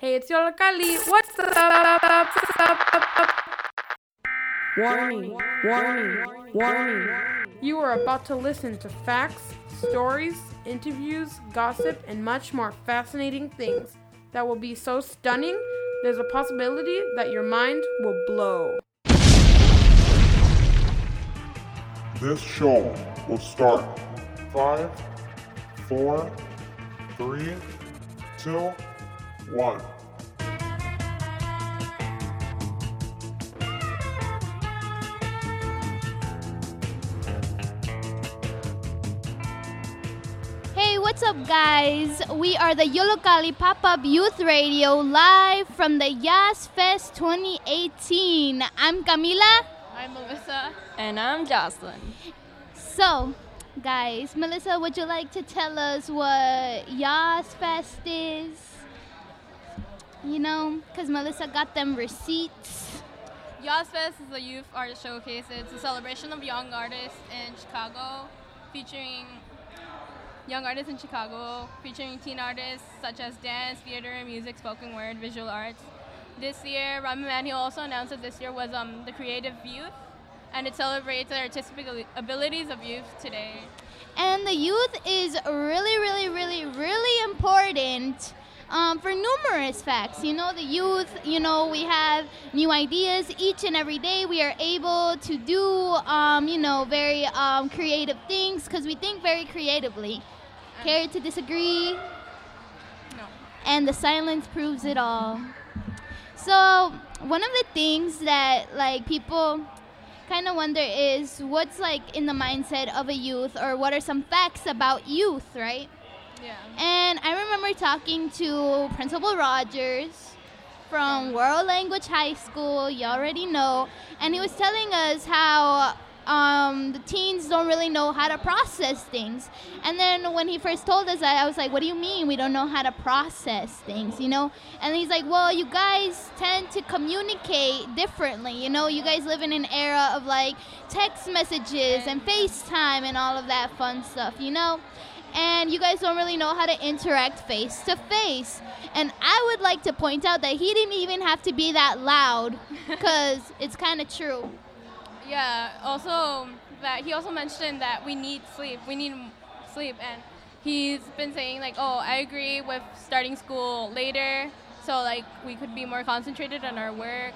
Hey, it's Yollocalli. What's up? Warning, warning, warning. You are about to listen to facts, stories, interviews, gossip, and much more fascinating things that will be so stunning, there's a possibility that your mind will blow. This show will start five, four, three, two, one. Hey, what's up, guys? We are the Yollocalli Pop Up Youth Radio live from the Yas Fest 2018. I'm Camila. I'm Melissa. And I'm Jocelyn. So, guys, Melissa, would you like to tell us what Yas Fest is? You know, because Melissa got them receipts. Fest is a youth artist showcase. It's a celebration of young artists in Chicago, featuring young artists in Chicago, featuring teen artists such as dance, theater, music, spoken word, visual arts. This year, Rahm Emanuel also announced that this year was um, the creative youth, and it celebrates the artistic abilities of youth today. And the youth is really, really, really, really important um, for numerous facts. You know, the youth, you know, we have new ideas each and every day. We are able to do, um, you know, very um, creative things because we think very creatively. Care to disagree? No. and the silence proves it all. So one of the things that like people kind of wonder is what's like in the mindset of a youth or what are some facts about youth, right? Yeah. And I remember talking to Principal Rogers from World Language High School, you already know, and he was telling us how um, the teens don't really know how to process things. And then when he first told us that, I was like, what do you mean we don't know how to process things, you know? And he's like, well, you guys tend to communicate differently, you know? You guys live in an era of like text messages and FaceTime and all of that fun stuff, you know? And you guys don't really know how to interact face to face. And I would like to point out that he didn't even have to be that loud because it's kind of true. Yeah. Also, that he also mentioned that we need sleep. We need sleep, and he's been saying like, oh, I agree with starting school later, so like we could be more concentrated on our work.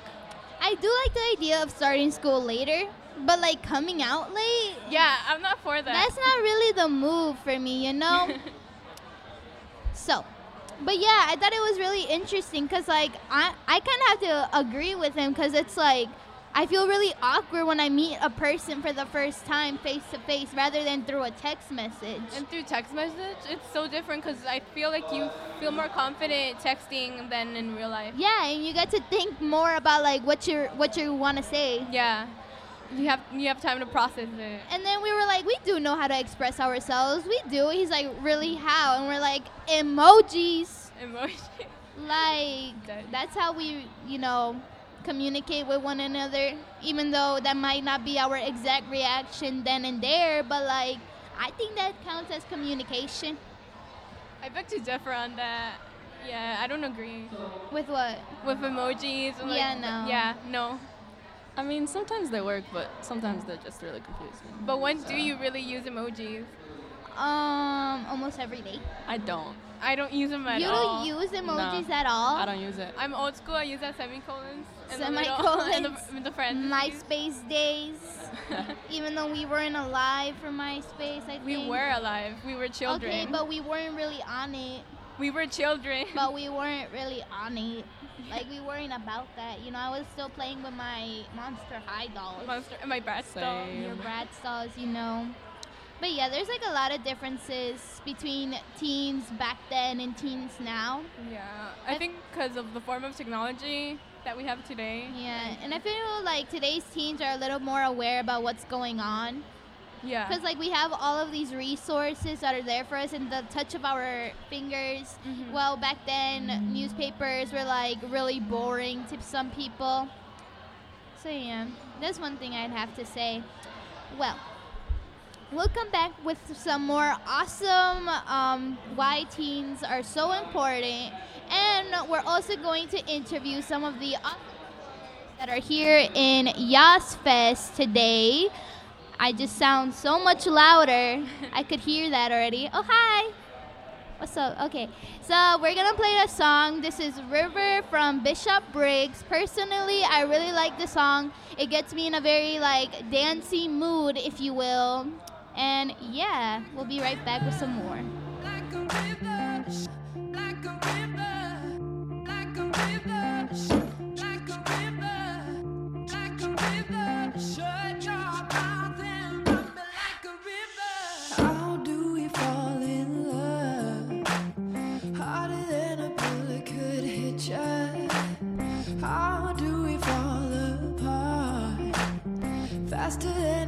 I do like the idea of starting school later, but like coming out late, Yeah, I'm not for that. that's not really the move for me, you know? so, but yeah, I thought it was really interesting because like I, I kind of have to agree with him because it's like I feel really awkward when I meet a person for the first time face to face rather than through a text message. And through text message, it's so different because I feel like you feel more confident texting than in real life. Yeah, and you get to think more about like what you what you want to say. Yeah, you have you have time to process it. And then we were like, we do know how to express ourselves. We do. He's like, really how? And we're like, emojis. Emoji. Like that's how we, you know, communicate with one another. Even though that might not be our exact reaction then and there, but like I think that counts as communication. I beg to differ on that. Yeah, I don't agree With what? with emojis. like, Yeah, no. Yeah, no. I mean, sometimes they work, but sometimes they're just really confusing. But when do you really use emojis? Um, almost every day. I don't. I don't use them at you all. You don't use emojis No, at all. I don't use it. I'm old school. I use that semicolons. in the middle, Semicolons. in the, in the parentheses. MySpace days. Even though we weren't alive for MySpace, I think. We were alive. We were children. Okay, but we weren't really on it. We were children. But we weren't really on it. Like we weren't about that. You know, I was still playing with my Monster High dolls. Monster, my brat doll. Same. Your Bratz dolls, you know. But yeah, there's like a lot of differences between teens back then and teens now. Yeah, I think because of the form of technology that we have today. Yeah, and I feel like today's teens are a little more aware about what's going on. Yeah. Because like we have all of these resources that are there for us in the touch of our fingers. Mhm. Well, back then newspapers were like really boring to some people. So yeah, that's one thing I'd have to say. Well, we'll come back with some more awesome um, why teens are so important and and we're also going to interview some of the that are here in Yas Fest today. I just sound so much louder. I could hear that already. Oh, hi. What's up? Okay, so we're gonna play a song. This is River from Bishop Briggs. Personally, I really like the song. It gets me in a very like dancey mood, if you will. And yeah, we'll be right back with some more. How Faster than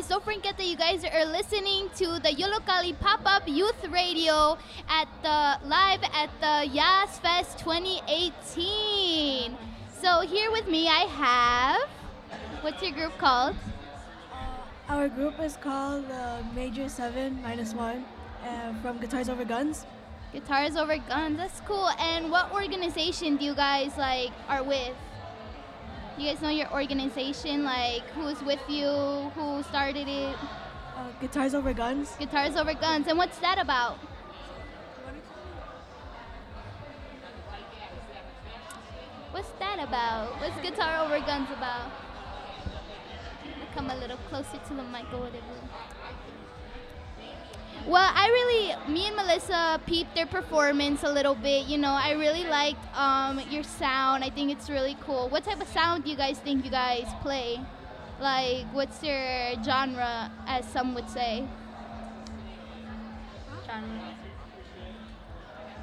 guys? Don't forget that you guys are listening to the Yollocalli Pop Up Youth Radio at the live at the Yas Fest 2018. So here with me, I have. What's your group called? Our group is called uh, Major 7 Minus 1 uh, from Guitars Over Guns. Guitars Over Guns. That's cool. And what organization do you guys like are with? You guys know your organization, like who's with you, who started it? Uh, Guitars Over Guns. Guitars Over Guns. And what's that about? What's that about? What's Guitar Over Guns about? Come a little closer to the mic or whatever. Well, I really, me and Melissa peeped their performance a little bit. You know, I really liked um, your sound. I think it's really cool. What type of sound do you guys think you guys play? Like, what's your genre, as some would say?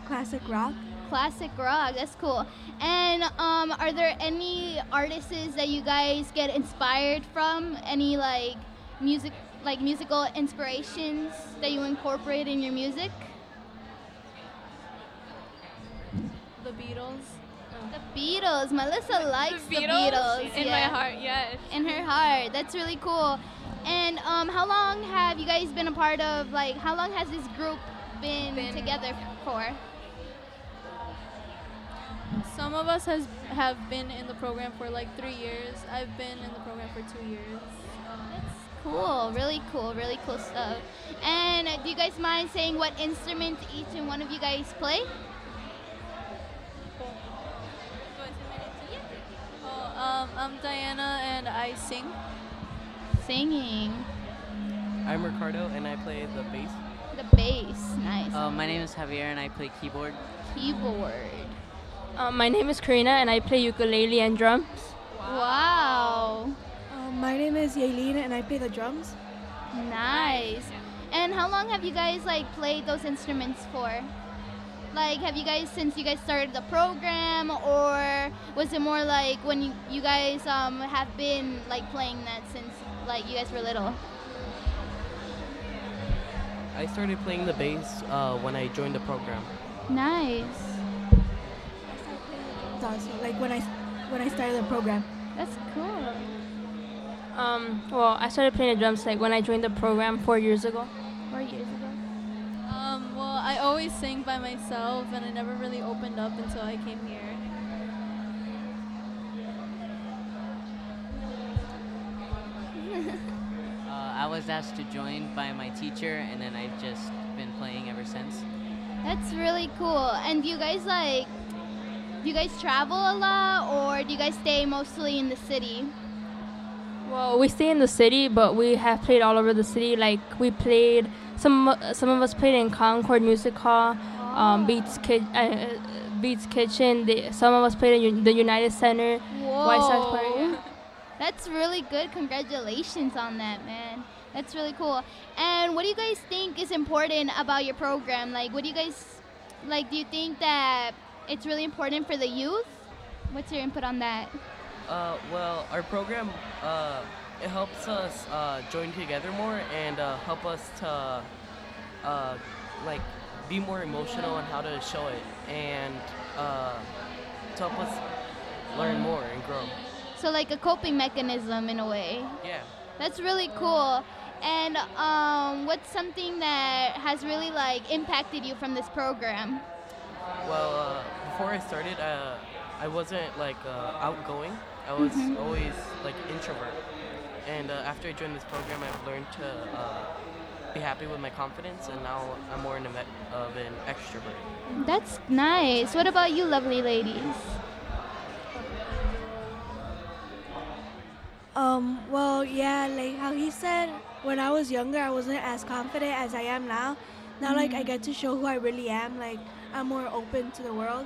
Classic rock. Classic rock. That's cool. And um, are there any artists that you guys get inspired from? Any like music, like musical inspirations that you incorporate in your music? The Beatles. The Beatles. Melissa likes the Beatles. In yeah. my heart, yes. In her heart. That's really cool. And um, how long have you guys been a part of? Like, how long has this group been, Been- together for? Some of us has have been in the program for like three years. I've been in the program for two years. Um, That's cool. Really cool. Really cool stuff. And uh, do you guys mind saying what instrument each and one of you guys play? oh, um, I'm Diana and I sing. Singing. I'm Ricardo and I play the bass. The bass. Nice. Uh, my name is Javier and I play keyboard. Keyboard. Um, my name is Karina and I play ukulele and drums. Wow. Um, my name is Yaelina and I play the drums. Nice. And how long have you guys like played those instruments for? Like, have you guys since you guys started the program, or was it more like when you, you guys um, have been like playing that since like you guys were little? I started playing the bass uh, when I joined the program. Nice. Also, like when I when I started the program. That's cool. Um, well, I started playing the drums like when I joined the program four years ago. Four years ago. Um, well, I always sing by myself and I never really opened up until I came here. Uh, I was asked to join by my teacher, and then I've just been playing ever since. That's really cool. And do you guys like do you guys travel a lot or do you guys stay mostly in the city? Well, we stay in the city, but we have played all over the city. Like we played some some of us played in Concord Music Hall, um, Beats Ki- uh, Beats Kitchen. The, some of us played in U- the United Center. White Sox Park, Whoa. That's really good. Congratulations on that, man. That's really cool. And what do you guys think is important about your program? Like, what do you guys like? Do you think that it's really important for the youth? What's your input on that? Uh, well, our program uh, it helps us uh, join together more and uh, help us to uh, like be more emotional on how to show it and uh, to help us learn more and grow. So, like a coping mechanism in a way. Yeah. That's really cool. And um, what's something that has really like impacted you from this program? Well, uh, before I started, uh, I wasn't like uh, outgoing. I was Mhm. always like introvert. And uh, after I joined this program, I've learned to uh, be happy with my confidence, and now I'm more in a me- of an extrovert. That's nice. What about you, lovely ladies? Um, well, yeah, like how he said, when I was younger, I wasn't as confident as I am now. Now, like, I get to show who I really am. Like, I'm more open to the world.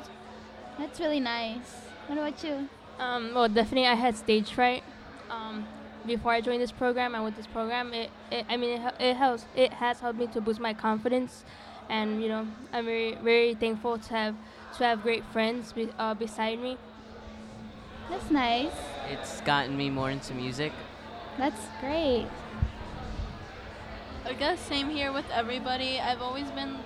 That's really nice. What about you? Um, well, definitely, I had stage fright. Um, before I joined this program and with this program, it, it I mean, it, it helps. It has helped me to boost my confidence, and you know, I'm very, very thankful to have to have great friends be, uh, beside me. That's nice. It's gotten me more into music. That's great. I guess same here with everybody. I've always been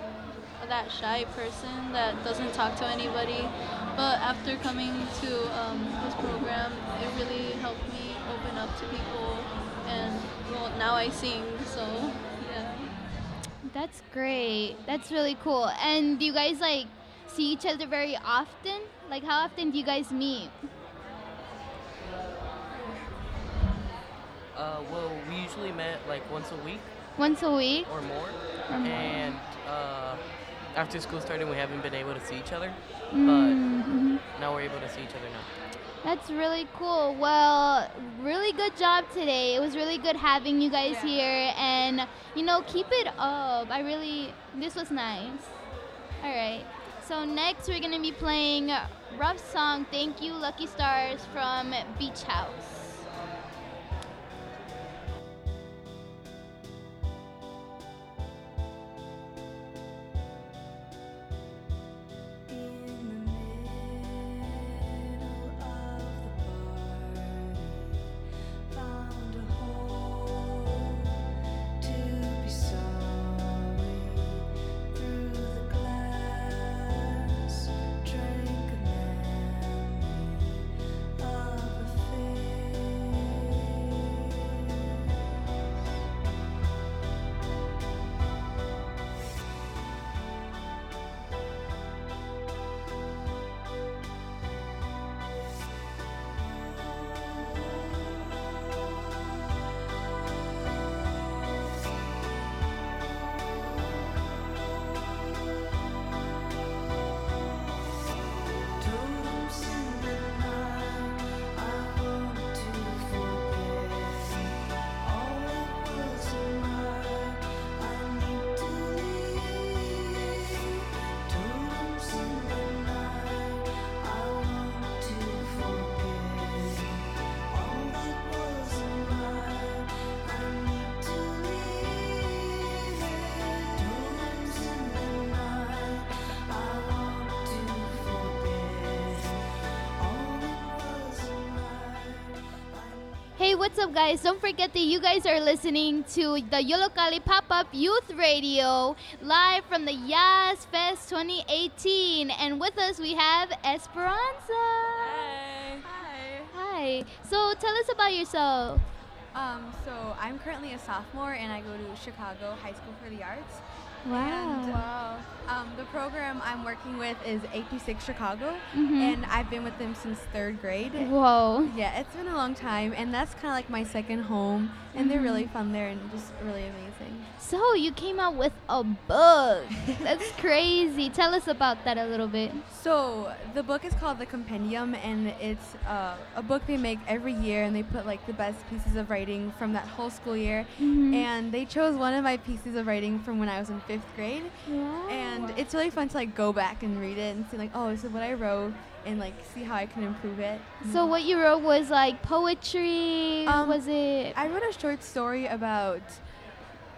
that shy person that doesn't talk to anybody, but after coming to um, this program, it really helped me open up to people, and well, now I sing. So yeah. That's great. That's really cool. And do you guys like see each other very often? Like, how often do you guys meet? Uh, well, we usually met like once a week Once a week? or more, Or more. and uh, after school started, we haven't been able to see each other, Mhm. but now we're able to see each other now. That's really cool. Well, really good job today. It was really good having you guys here, and you know, keep it up. I really, this was nice. All right. So next, we're gonna be playing rough song "Thank Your Lucky Stars" from Beach House. Found up, guys? Don't forget that you guys are listening to the Yollocalli Pop Up Youth Radio live from the Yas Fest 2018. And with us, we have Esperanza. Hi. Hi. Hi. So tell us about yourself. Um, so I'm currently a sophomore and I go to Chicago High School for the Arts. Wow. And um, the program I'm working with is 826 Chicago, Mhm. and I've been with them since third grade. Whoa. Yeah, it's been a long time, and that's kind of like my second home, and they're Mhm. really fun there and just really amazing. So you came out with a book. That's crazy. Tell us about that a little bit. So the book is called The Compendium, and it's uh, a book they make every year, and they put like the best pieces of writing from that whole school year. Mhm. And they chose one of my pieces of writing from when I was in fifth grade, Wow. and it's really fun to like go back and read it and see like, oh, this is what I wrote, and like see how I can improve it. So what you wrote was like poetry. Um, was it? I wrote a short story about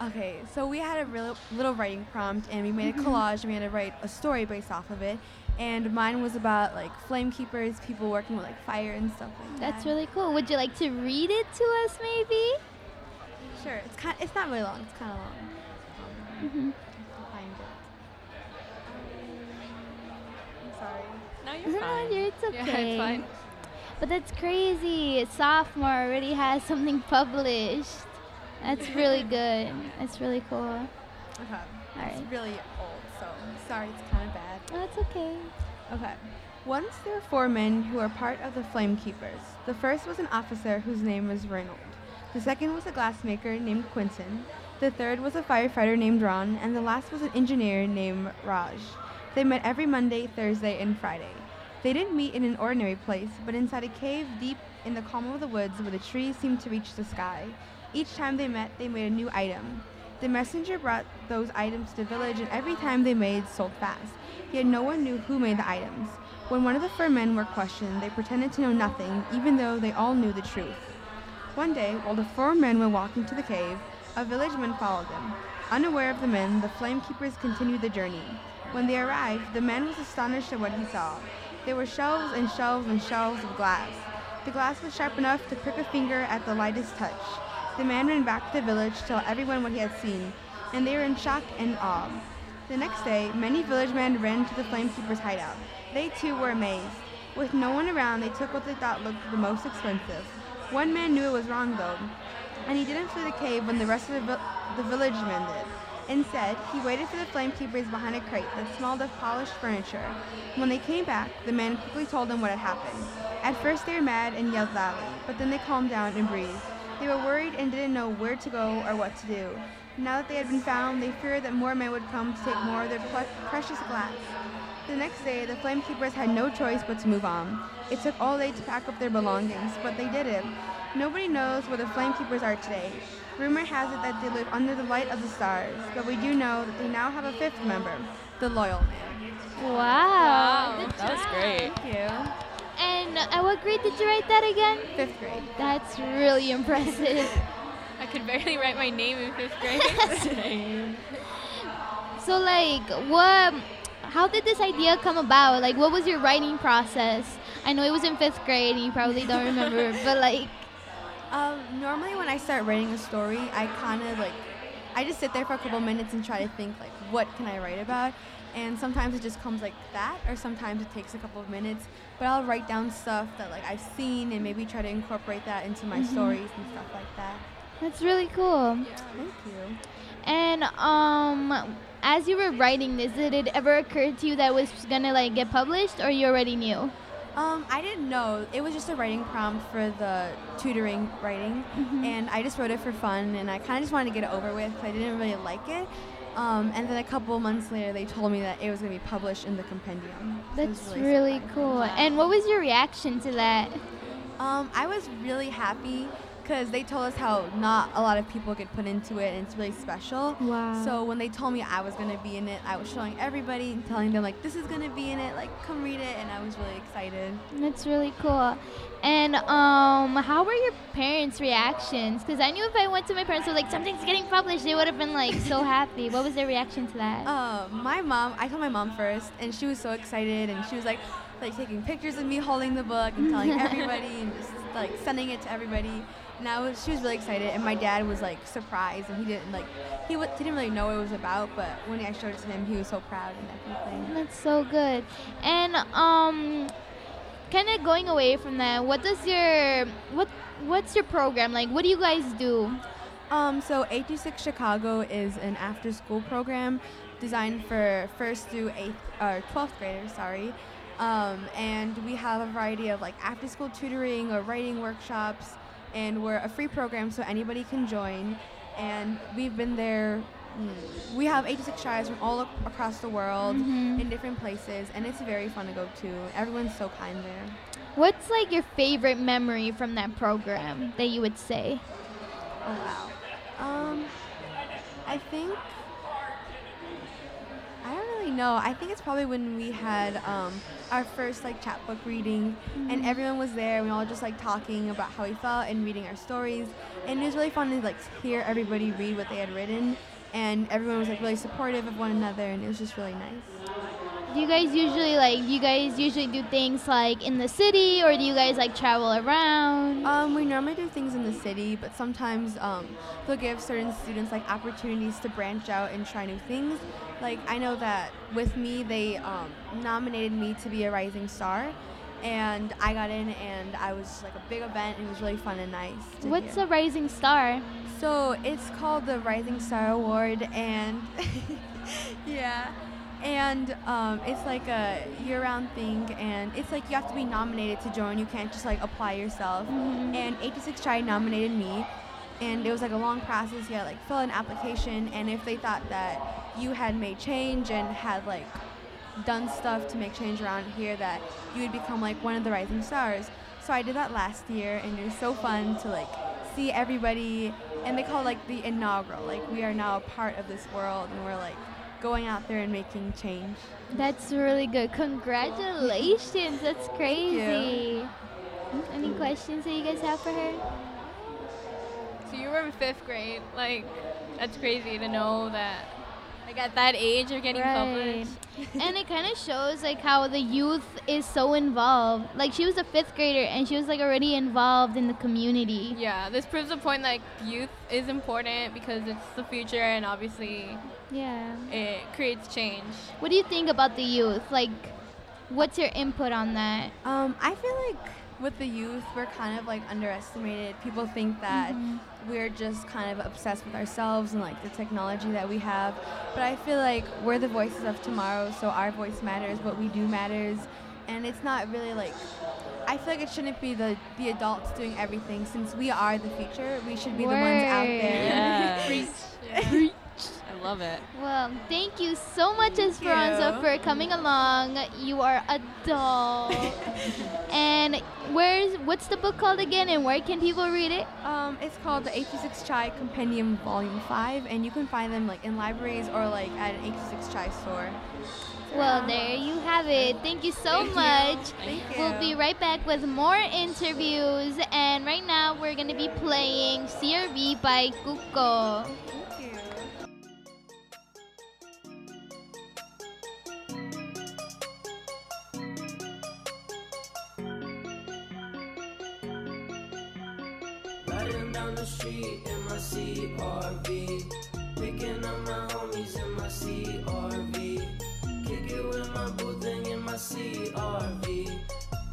Okay, so we had a real, little writing prompt and we made a Mhm. collage and we had to write a story based off of it. And mine was about like flame keepers, people working with like fire and stuff like that. That's really cool. Would you like to read it to us, maybe? Sure, it's kind. It's not really long. It's kind of long. Um, Mhm. I'll find it. I'm No, No, you're fine. you're- it's Yeah, okay. it's fine. But that's crazy. Sophomore already has something published. That's really good. That's really cool. Uh-huh. Okay. Alright. It's really old, so sorry. It's kind of bad. Oh, that's okay. Okay. Once there were four men who were part of the Flame Keepers. The first was an officer whose name was Reynold. The second was a glassmaker named Quinton. The third was a firefighter named Ron, and the last was an engineer named Raj. They met every Monday, Thursday, and Friday. They didn't meet in an ordinary place, but inside a cave deep in the calm of the woods where the trees seemed to reach the sky. Each time they met, they made a new item. The messenger brought those items to the village, and every time they made sold fast. Yet no one knew who made the items. When one of the four men were questioned, they pretended to know nothing, even though they all knew the truth. One day, while the four men were walking to the cave, a village man followed them. Unaware of the men, the flame keepers continued the journey. When they arrived, the man was astonished at what he saw. There were shelves and shelves and shelves of glass. The glass was sharp enough to prick a finger at the lightest touch. The man ran back to the village to tell everyone what he had seen, and they were in shock and awe. The next day, many village men ran to the flame keeper's hideout. They too were amazed. With no one around, they took what they thought looked the most expensive. One man knew it was wrong though, and he didn't flee the cave when the rest of the, vi- the village men did. Instead, he waited for the flame keepers behind a crate that smelled of polished furniture. When they came back, the man quickly told them what had happened. At first, they were mad and yelled loudly, but then they calmed down and breathed. They were worried and didn't know where to go or what to do. Now that they had been found, they feared that more men would come to take more of their precious glass. The next day, the flame keepers had no choice but to move on. It took all day to pack up their belongings, but they did it. Nobody knows where the flame keepers are today. Rumor has it that they live under the light of the stars, but we do know that they now have a fifth member, the loyal man. Wow. Wow, that was great. Thank you. And at what grade did you write that again? Fifth grade. That's really impressive. I could barely write my name in fifth grade. so like what how did this idea come about? Like what was your writing process? I know it was in 5th grade and you probably don't remember, but like Um, normally when I start writing a story, I kind of like, I just sit there for a couple minutes and try to think like, what can I write about? And sometimes it just comes like that, or sometimes it takes a couple of minutes. But I'll write down stuff that like I've seen and maybe try to incorporate that into my Mhm. stories and stuff like that. that's really cool. Yeah. Thank you. And um as you were writing this, did it ever occur to you that it was gonna like get published or you already knew? Um, I didn't know. It was just a writing prompt for the tutoring writing, Mhm. and I just wrote it for fun, and I kind of just wanted to get it over with 'cause I didn't really like it. Um, and then a couple months later, they told me that it was going to be published in the compendium. So That's really surprising. cool. And what was your reaction to that? Um, I was really happy because they told us how not a lot of people get put into it, and it's really special. Wow. So when they told me I was going to be in it, I was showing everybody and telling them like, "This is going to be in it. Like, come read it," and I was really excited. That's really cool. And um, how were your parents' reactions? Because I knew if I went to my parents and was like, something's getting published, they would have been like so happy. What was their reaction to that? Uh, my mom, I told my mom first, and she was so excited, and she was like, like taking pictures of me holding the book and telling everybody, and just like sending it to everybody. And I was, she was really excited, and my dad was like surprised, and he didn't like, he, w- he didn't really know what it was about, but when I showed it to him, he was so proud and everything. That's so good. And um, kind of going away from that, what does your what what's your program like? What do you guys do? Um, so 826 Chicago is an after-school program designed for first through eighth or 12th graders. Sorry, um, and we have a variety of like after-school tutoring or writing workshops, and we're a free program so anybody can join. And we've been there. mm, We have 86 shires from all across the world Mhm. in different places, and it's very fun to go to. Everyone's so kind there. What's like your favorite memory from that program that you would say? Oh wow. Um, I think really No, I think it's probably when we had um, our first like chapbook reading, and everyone was there. We all just like talking about how we felt and reading our stories, and it was really fun to like hear everybody read what they had written, and everyone was like really supportive of one another, and it was just really nice. Do you guys usually like? Do you guys usually do things like in the city, or do you guys like travel around? Um, we normally do things in the city, but sometimes um, they'll give certain students like opportunities to branch out and try new things. Like I know that with me, they um, nominated me to be a rising star, and I got in, and I was like a big event. And it was really fun and nice. What's hear. a rising star? So it's called the Rising Star Award, and yeah, and um, it's like a year-round thing, and it's like you have to be nominated to join. You can't just like apply yourself. And 826CHI nominated me, and it was like a long process. You had to, like fill an application, and if they thought that you had made change and had like done stuff to make change around here, that you would become like one of the rising stars. So I did that last year, and it was so fun to like see everybody, and they call it like the inaugural. Like we are now a part of this world, and we're like going out there and making change. That's really good. Congratulations. That's crazy. Any questions that you guys have for her? So you were in fifth grade. Like, that's crazy to know that. Like at that age, you're getting Right. published. and it kind of shows like how the youth is so involved. Like she was a fifth grader and she was like already involved in the community. Yeah, this proves the point like youth is important because it's the future and obviously Yeah. it creates change. What do you think about the youth? Like, what's your input on that? Um, I feel like with the youth, we're kind of like underestimated. People think that mm-hmm. we're just kind of obsessed with ourselves and like the technology that we have. But I feel like we're the voices of tomorrow, so our voice matters. What we do matters, and it's not really like. I feel like it shouldn't be the the adults doing everything. Since we are the future, we should be the ones out Word. there. Yes. I love it. Well, thank you so much, Esperanza, you. for coming along. You are a doll. and where's what's the book called again? And where can people read it? Um, it's called the 826CHI Compendium Volume 5, and you can find them like in libraries or like at an 826CHI store. Well, there you have it. Thank you so much. Thank We'll be right back with more interviews. And right now, we're going to be playing CRV by Cuco. The street in my CRV. Picking up my homies in my CRV. Kick it with my boo thing in my CRV.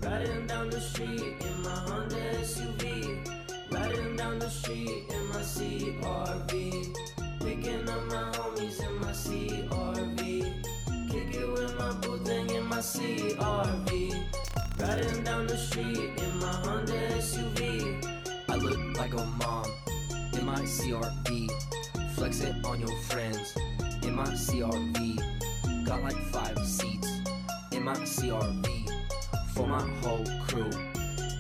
Riding down the street in my Honda SUV. Riding down the street in my CRV. Picking up my homies in my CRV. Kick it with my boo thing in my CRV. Riding down the street in my Honda SUV. I look like a mom in my CRV. Flex it on your friends in my CRV. Got like five seats in my CRV. For my whole crew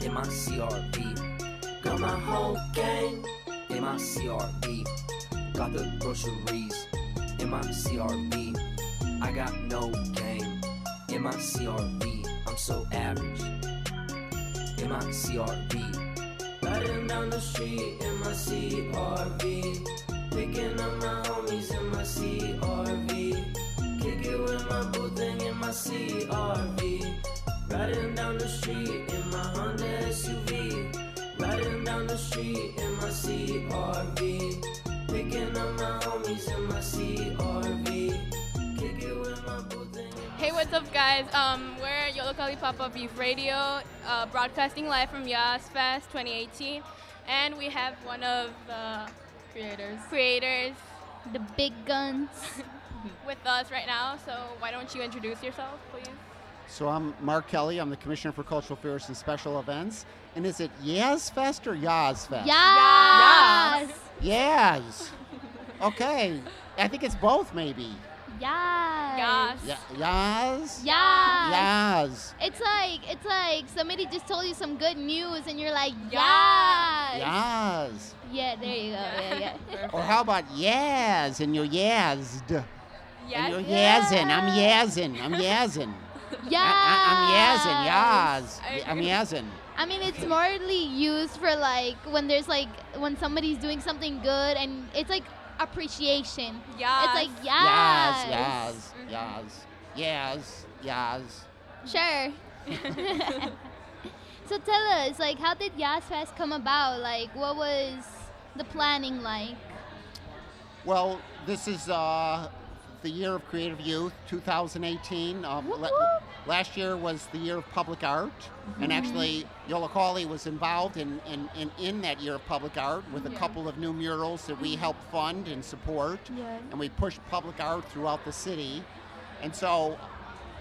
in my CRV. Got my whole gang in my CRV. Got the groceries in my CRV. I got no game in my CRV. I'm so average in my CRV. Riding down the street in my CRV. Picking up my homies in my CRV. Kick it with my boo thing in my CRV. Riding down the street in my Honda SUV. Riding down the street in my CRV. Picking up my homies in my CRV. Kick it with my boo thing. Hey, what's up, guys? Um, we're Yollocalli Pop Up Youth Radio, uh, broadcasting live from Yas Fest 2018, and we have one of the Creators. creators The big guns. with us right now. So why don't you introduce yourself, please? So I'm Mark Kelly. I'm the Commissioner for Cultural Affairs and Special Events. And is it Yaz Fest or Yaz Fest? Yes! Yaz. Okay. I think it's both, maybe. Yes! Yas. Ya- Yaz. Yes! It's like it's like somebody just told you some good news and you're like, yes! Yaz. Yeah, there you go. Yeah, yeah. Or how about Yaz and you're Yazzed? And you're Yes. yazzing. I'm yazzing. I'm yazzing. Yeah. I, am yazzing. Yaz. I I'm agree. yazzing. I mean, it's morely used for like when there's like when somebody's doing something good and it's like appreciation. Yeah. It's like Yaz. yes. Yaz. Yaz. Yaz. Yaz. Sure. so tell us, like, how did Yas Fest come about? Like, what was the planning like? Well, this is uh, the year of creative youth, 2018. Um, la- last year was the year of public art, and Mhm. actually, Yollocalli was involved in, in, in, in that year of public art with a couple of new murals that we helped fund and support, Yeah. and we pushed public art throughout the city. And so,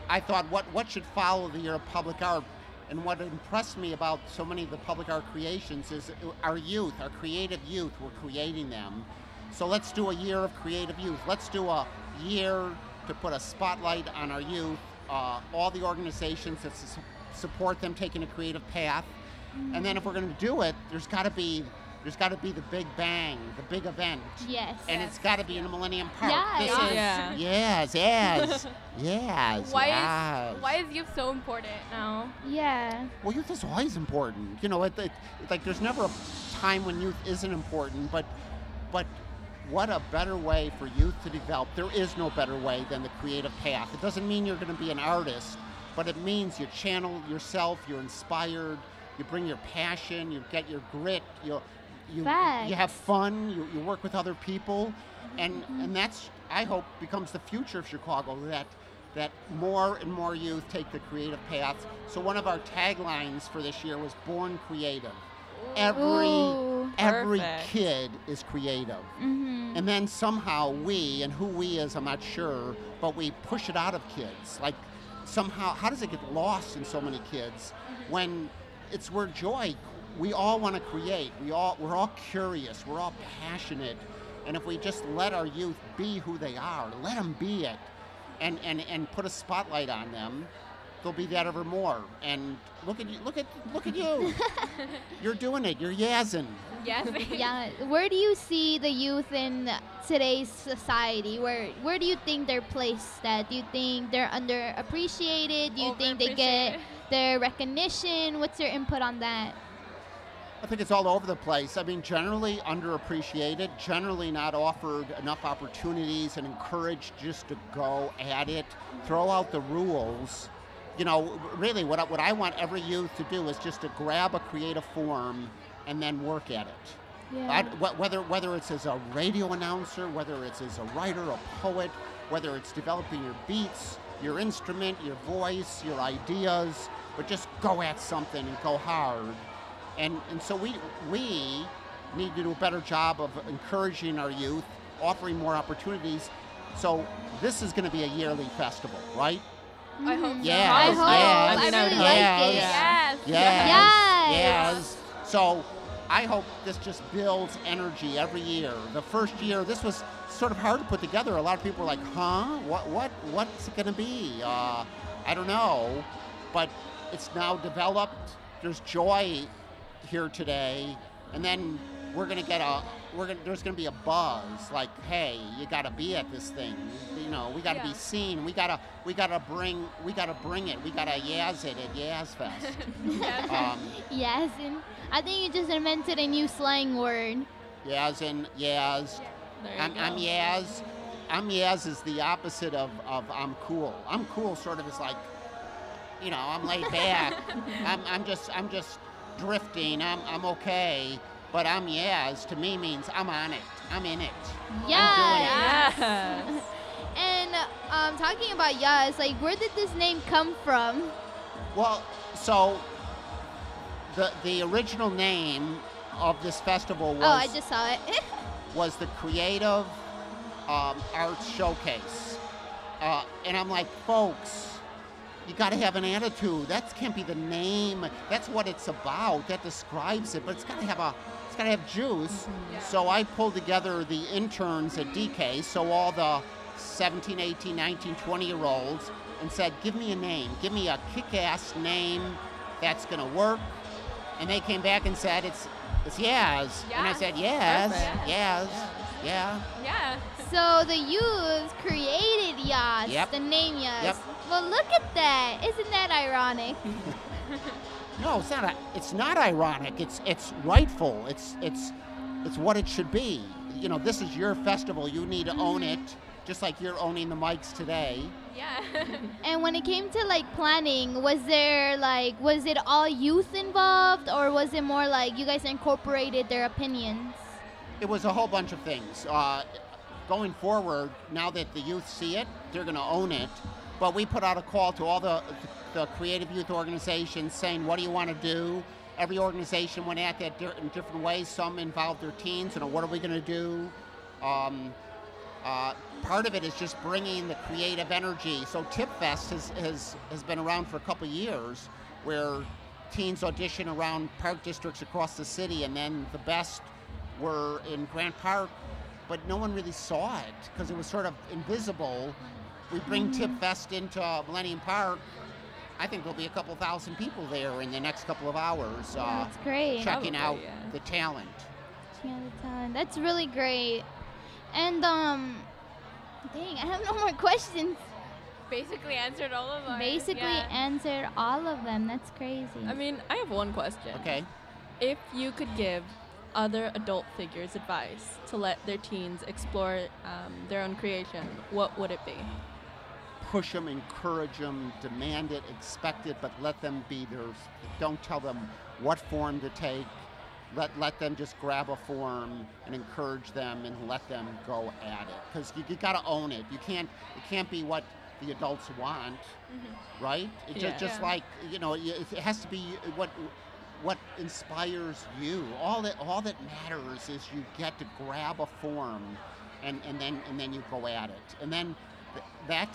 I thought, what what should follow the year of public art? And what impressed me about so many of the public art creations is our youth, our creative youth. We're creating them. So let's do a year of creative youth. Let's do a year to put a spotlight on our youth, uh, all the organizations that su- support them taking a creative path. And then if we're going to do it, there's got to be there's got to be the big bang, the big event. Yes. And it's got to be in the Millennium Park. Yes. This is- Yeah. Yes, yes, yes. Why yes. is why is youth so important now? Yeah. Well, youth is always important. You know, it, it, like there's never a time when youth isn't important, but but what a better way for youth to develop. There is no better way than the creative path. It doesn't mean you're going to be an artist, but it means you channel yourself, you're inspired, you bring your passion, you get your grit, you you you have fun, you, you work with other people, and mm-hmm. and that's I hope becomes the future of Chicago that that more and more youth take the creative path. So one of our taglines for this year was born creative. Every Ooh. every kid is creative. Mhm. And then somehow we, and who we is, I'm not sure, but we push it out of kids. Like somehow, how does it get lost in so many kids when it's where joy? We all want to create. We all we're all curious. We're all passionate. And if we just let our youth be who they are, let them be it, and and and put a spotlight on them, they'll be that ever more. And look at you, look at look at you. You're doing it. You're yazzing. Yes. yeah. Where do you see the youth in today's society? Where Where do you think they're placed at? Do you think they're underappreciated? Do you think they get their recognition? What's your input on that? I think it's all over the place. I mean, generally underappreciated, generally not offered enough opportunities and encouraged just to go at it, throw out the rules. You know, really, what I, what I want every youth to do is just to grab a creative form and then work at it. Yeah. I- whether whether it's as a radio announcer, whether it's as a writer, a poet, whether it's developing your beats, your instrument, your voice, your ideas, but just go at something and go hard. And and so we we need to do a better job of encouraging our youth, offering more opportunities. So this is going to be a yearly festival, right? I hope so. Yes, I hope. yes, I really yes, like it. yes, Yes. yes, Yes. yes. So I hope this just builds energy every year. The first year, this was sort of hard to put together. A lot of people were like, "Huh? What? What? What's it going to be? Uh, I don't know." But it's now developed. There's joy here today, and then we're going to get a. We're gonna, there's going to be a buzz like, "Hey, you got to be at this thing. You know, we got to Yeah. be seen. We gotta, we gotta bring, we gotta bring it. We gotta yaz it at Yaz Fest." um, Yes, and I think you just invented a new slang word. Yaz and Yaz. I'm, I'm go. Yaz. I'm Yaz is the opposite of, of I'm cool. I'm cool sort of is like, you know, I'm laid back. I'm, I'm just I'm just drifting. I'm, I'm okay. But I'm Yaz to me means I'm on it. I'm in it. Yes. I'm. And um, talking about Yas, like, where did this name come from? Well, so the the original name of this festival was oh, I just saw it. was the Creative um, Arts Showcase. Uh, and I'm like, folks, you got to have an attitude. That can't be the name. That's what it's about. That describes it. But it's got to have a, it's got to have juice. Mm-hmm. So I pulled together the interns at DCASE, so all the 17, 18, 19, 20 year olds, and said, give me a name. Give me a kick-ass name that's going to work. And they came back and said, it's, it's Yaz. And I Yaz. said, Yaz, Perfect. Yaz. Yeah. Yeah. So the youth created Yas, Yep. the name Yas. Yep. Well, look at that. Isn't that ironic? No, it's not. A, it's not ironic. It's it's rightful. It's it's it's what it should be. You know, this is your festival. You need to own it, just like you're owning the mics today. Yeah. and when it came to like planning, was there like was it all youth involved or was it more like you guys incorporated their opinions? It was a whole bunch of things. Uh, going forward, now that the youth see it, they're going to own it. But we put out a call to all the, the creative youth organizations saying, what do you want to do? Every organization went at that in different ways. Some involved their teens. You know, what are we going to do? Um, uh, part of it is just bringing the creative energy. So Tip Fest has, has, has been around for a couple years where teens audition around park districts across the city, and then the best were in Grant Park, but no one really saw it because it was sort of invisible. We bring Tip Fest into Millennium Park. I think there'll be a couple thousand people there in the next couple of hours uh, That's great. checking Probably, out yeah. the talent. Yeah, the talent. That's really great. And um, dang, I have no more questions. Basically answered all of them. Basically yeah. answered all of them. That's crazy. I mean, I have one question. Okay. If you could give other adult figures advice to let their teens explore um, their own creation, what would it be? Push them, encourage them, demand it, expect it, but let them be there. Don't tell them what form to take. Let, let them just grab a form and encourage them and let them go at it. Because you, you got to own it. You can't, it can't be what the adults want, mm-hmm. right? It Yeah. just, just Yeah. like, you know, it has to be what, what inspires you. All that, all that matters is you get to grab a form and, and, then, and then you go at it. And then th- that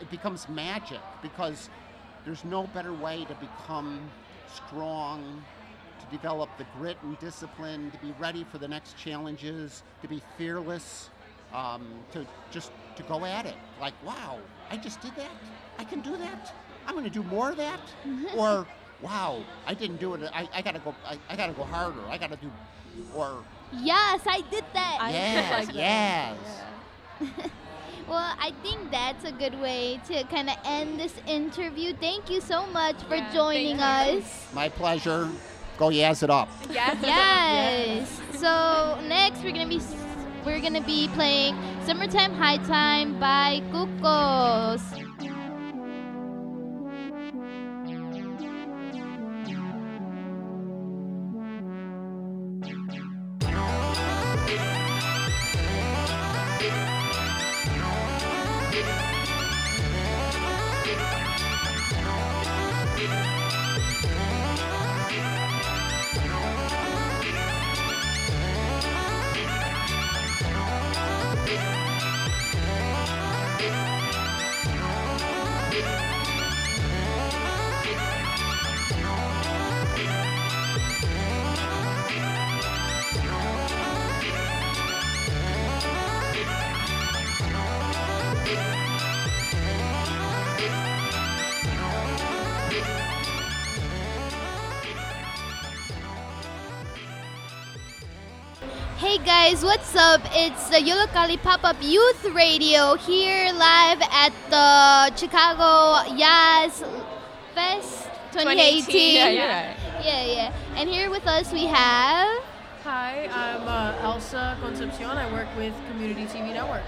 it becomes magic because there's no better way to become strong, to develop the grit and discipline, to be ready for the next challenges, to be fearless, um, to just to go at it. Like, wow, I just did that. I can do that. I'm going to do more of that. or, wow, I didn't do it. I, I gotta go. I, I gotta go harder. I gotta do. Or yes, I did that. yes, yes. Well, I think that's a good way to kind of end this interview. Thank you so much for Yeah, joining us. My pleasure. Go Yaz it up. Yes. Yes. So next we're gonna be we're gonna be playing "Summertime High Time" by Cucos. Guys, what's up? It's the Yollocalli Pop-Up Youth Radio here live at the Chicago Yas Fest 2018. 2018, yeah, you're. Yeah, yeah. And here with us we have Hi, I'm uh, Elsa Concepcion. I work with Community TV Network.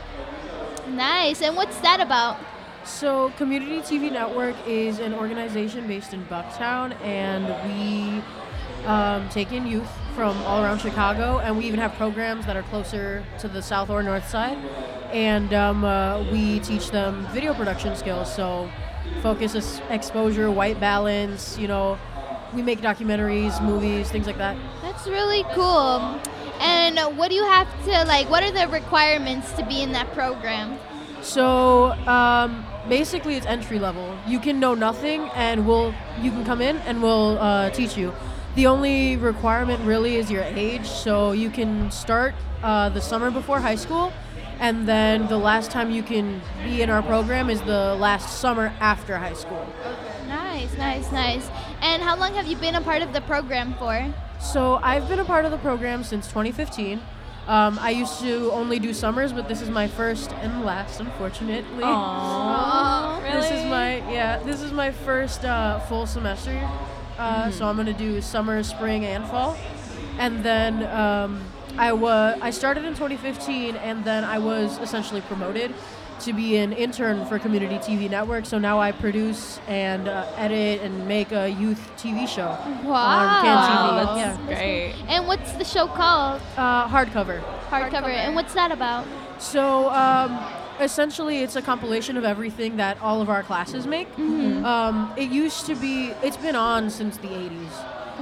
Nice. And what's that about? So, Community TV Network is an organization based in Bucktown, and we um, take in youth from all around Chicago, and we even have programs that are closer to the south or north side. And um, uh, we teach them video production skills, so focus, ex- exposure, white balance. You know, we make documentaries, movies, things like that. That's really cool. And what do you have to like what are the requirements to be in that program? So um, basically, it's entry level. You can know nothing, and we'll you can come in and we'll uh, teach you. The only requirement really is your age. So you can start uh, the summer before high school, and then the last time you can be in our program is the last summer after high school. Nice, nice, nice. And how long have you been a part of the program for? So I've been a part of the program since 2015. Um, I used to only do summers, but this is my first and last, unfortunately. Aw, This is my yeah. This is my first uh, full semester, uh, so I'm gonna do summer, spring, and fall, and then um, I was I started in 2015, and then I was essentially promoted to be an intern for Community TV Network. So now I produce and uh, edit and make a youth TV show on CAN TV. Wow, yeah. great. And what's the show called? Uh, hardcover. Hardcover. And what's that about? So um, essentially, it's a compilation of everything that all of our classes make. Mhm. Um, it used to be, it's been on since the 80s.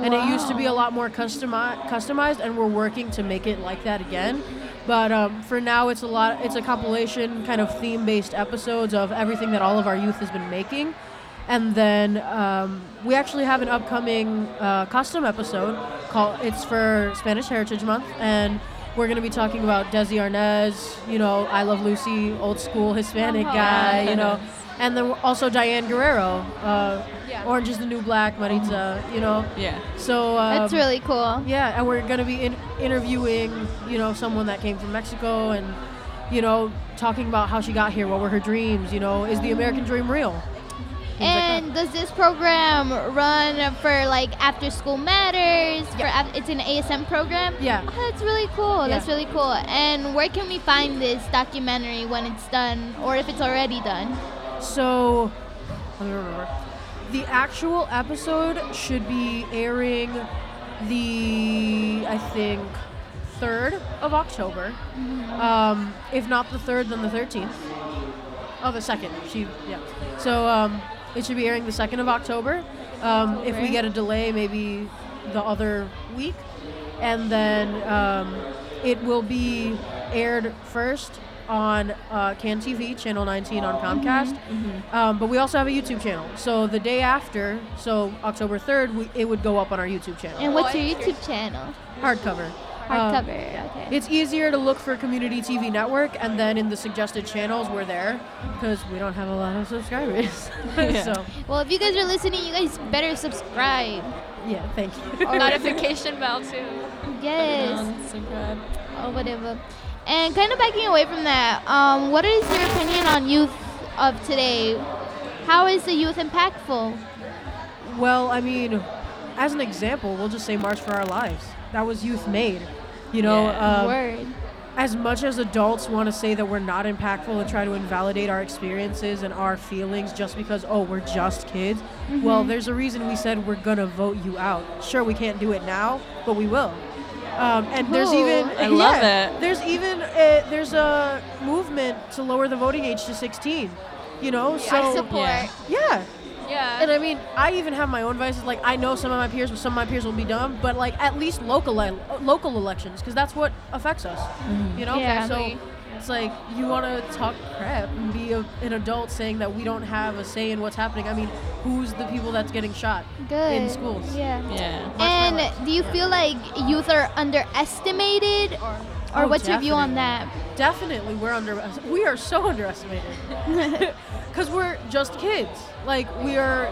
And it used to be a lot more customi- customized, and we're working to make it like that again. But um, for now, it's a lot. It's a compilation, kind of theme-based episodes of everything that all of our youth has been making, and then um, we actually have an upcoming uh, custom episode called. It's for Spanish Heritage Month, and we're going to be talking about Desi Arnaz. You know, I Love Lucy, old school Hispanic Oh. guy. You know, and then also Diane Guerrero. Uh, Yeah. Orange is the New Black, Maritza. You know. Yeah. So um, That's really cool. yeah, and we're gonna be in- interviewing, you know, someone that came from Mexico, and you know, talking about how she got here. What were her dreams? You know, is the American dream real? Things like. And does this program run for like after school matters? For af- it's an ASM program. Yeah. Oh, that's really cool. That's really cool. And where can we find this documentary when it's done, or if it's already done? So, let me remember. The actual episode should be airing the, I think, 3rd of October. Um, if not the 3rd, then the 13th. Oh, the 2nd. She, yeah. So, um, it should be airing the 2nd of October. Um, if we get a delay, maybe the other week. And then um, it will be aired first on uh, CAN TV, Channel 19 on Comcast. Um, but we also have a YouTube channel. So the day after, so October 3rd, we, it would go up on our YouTube channel. And what's your YouTube channel? Hardcover. Hardcover, Um, okay. It's easier to look for Community TV Network, and then in the suggested channels, we're there because we don't have a lot of subscribers. so, Well, if you guys are listening, you guys better subscribe. yeah, thank you. Or- Notification bell too. Yes. subscribe. Or whatever. And kind of backing away from that, um, what is your opinion on youth of today? How is the youth impactful? Well, I mean, as an example, we'll just say March for Our Lives. That was youth made. You know, Yeah. um, Word. as much as adults want to say that we're not impactful and try to invalidate our experiences and our feelings just because, oh, we're just kids, well, Mhm. there's a reason we said we're going to vote you out. Sure, we can't do it now, but we will. Um, and there's even I love it. There's even a, there's a movement to lower the voting age to 16. You know, so I support. Yeah. yeah, Yeah. and I mean, I even have my own vices. Like, I know some of my peers, but some of my peers will be dumb, but like at least local local elections, because that's what affects us. Mm-hmm. You know. Yeah. So it's like you want to talk crap and be a, an adult saying that we don't have a say in what's happening. I mean, who's the people that's getting shot Good. in schools? Yeah. Yeah. And do you feel like youth are underestimated, or, or Oh, what's your view on that? Definitely, we're under. We are so underestimated because we're just kids. Like we are,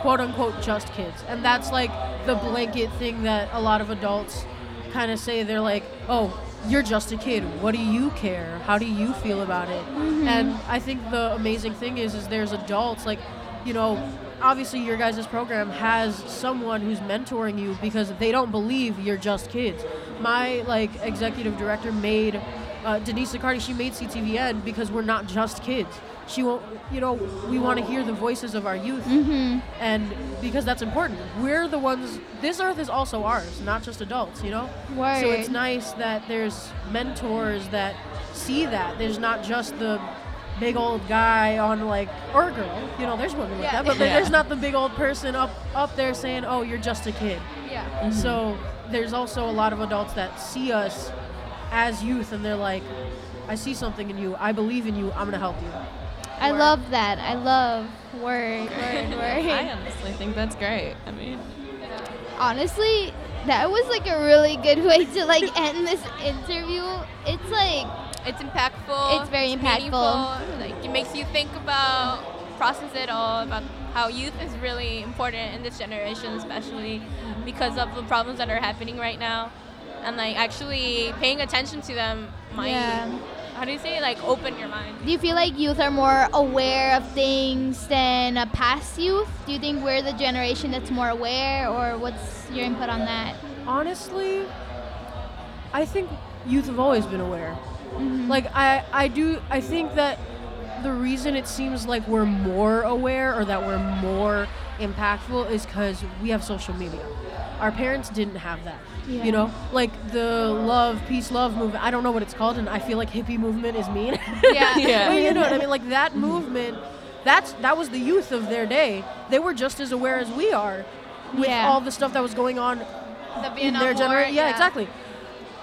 quote unquote, just kids, and that's like the blanket thing that a lot of adults kind of say. They're like, "Oh, you're just a kid. What do you care? How do you feel about it?" And I think the amazing thing is, is there's adults like, you know. Obviously, your guys' program has someone who's mentoring you because they don't believe you're just kids. My like executive director made uh, Denise Zaccardi, she made CTVN because we're not just kids. She won't, you know, we want to hear the voices of our youth, Mm-hmm. and because that's important. We're the ones. This earth is also ours, not just adults. You know. Word. So it's nice that there's mentors that see that. There's not just the big old guy on like or girl. You know, there's women like Yeah. that, but Yeah. there's not the big old person up up there saying, "Oh, you're just a kid." Yeah. So there's also a lot of adults that see us as youth and they're like, I see something in you. I believe in you. I'm gonna help you. I love that. I love word, word, word. I honestly think that's great. I mean, Honestly, that was like a really good way to like end this interview. It's like It's impactful. It's very meaningful, impactful. Like it makes you think about, process it all about how youth is really important in this generation, especially because of the problems that are happening right now. and like actually paying attention to them might Yeah. How do you say like open your mind. Do you feel like youth are more aware of things than uh, past youth? Do you think we're the generation that's more aware, or what's your input on that? Honestly, I think youth have always been aware. Mm-hmm. Like I, I do. I think that the reason it seems like we're more aware or that we're more impactful is because we have social media. Our parents didn't have that. Yeah. You know, like the love, peace, love movement. I don't know what it's called, and I feel like hippie movement is mean. Yeah. Yeah. But you know what I mean? Like that movement. That's that was the youth of their day. They were just as aware as we are with Yeah. all the stuff that was going on The in their generation. Yeah, yeah. exactly.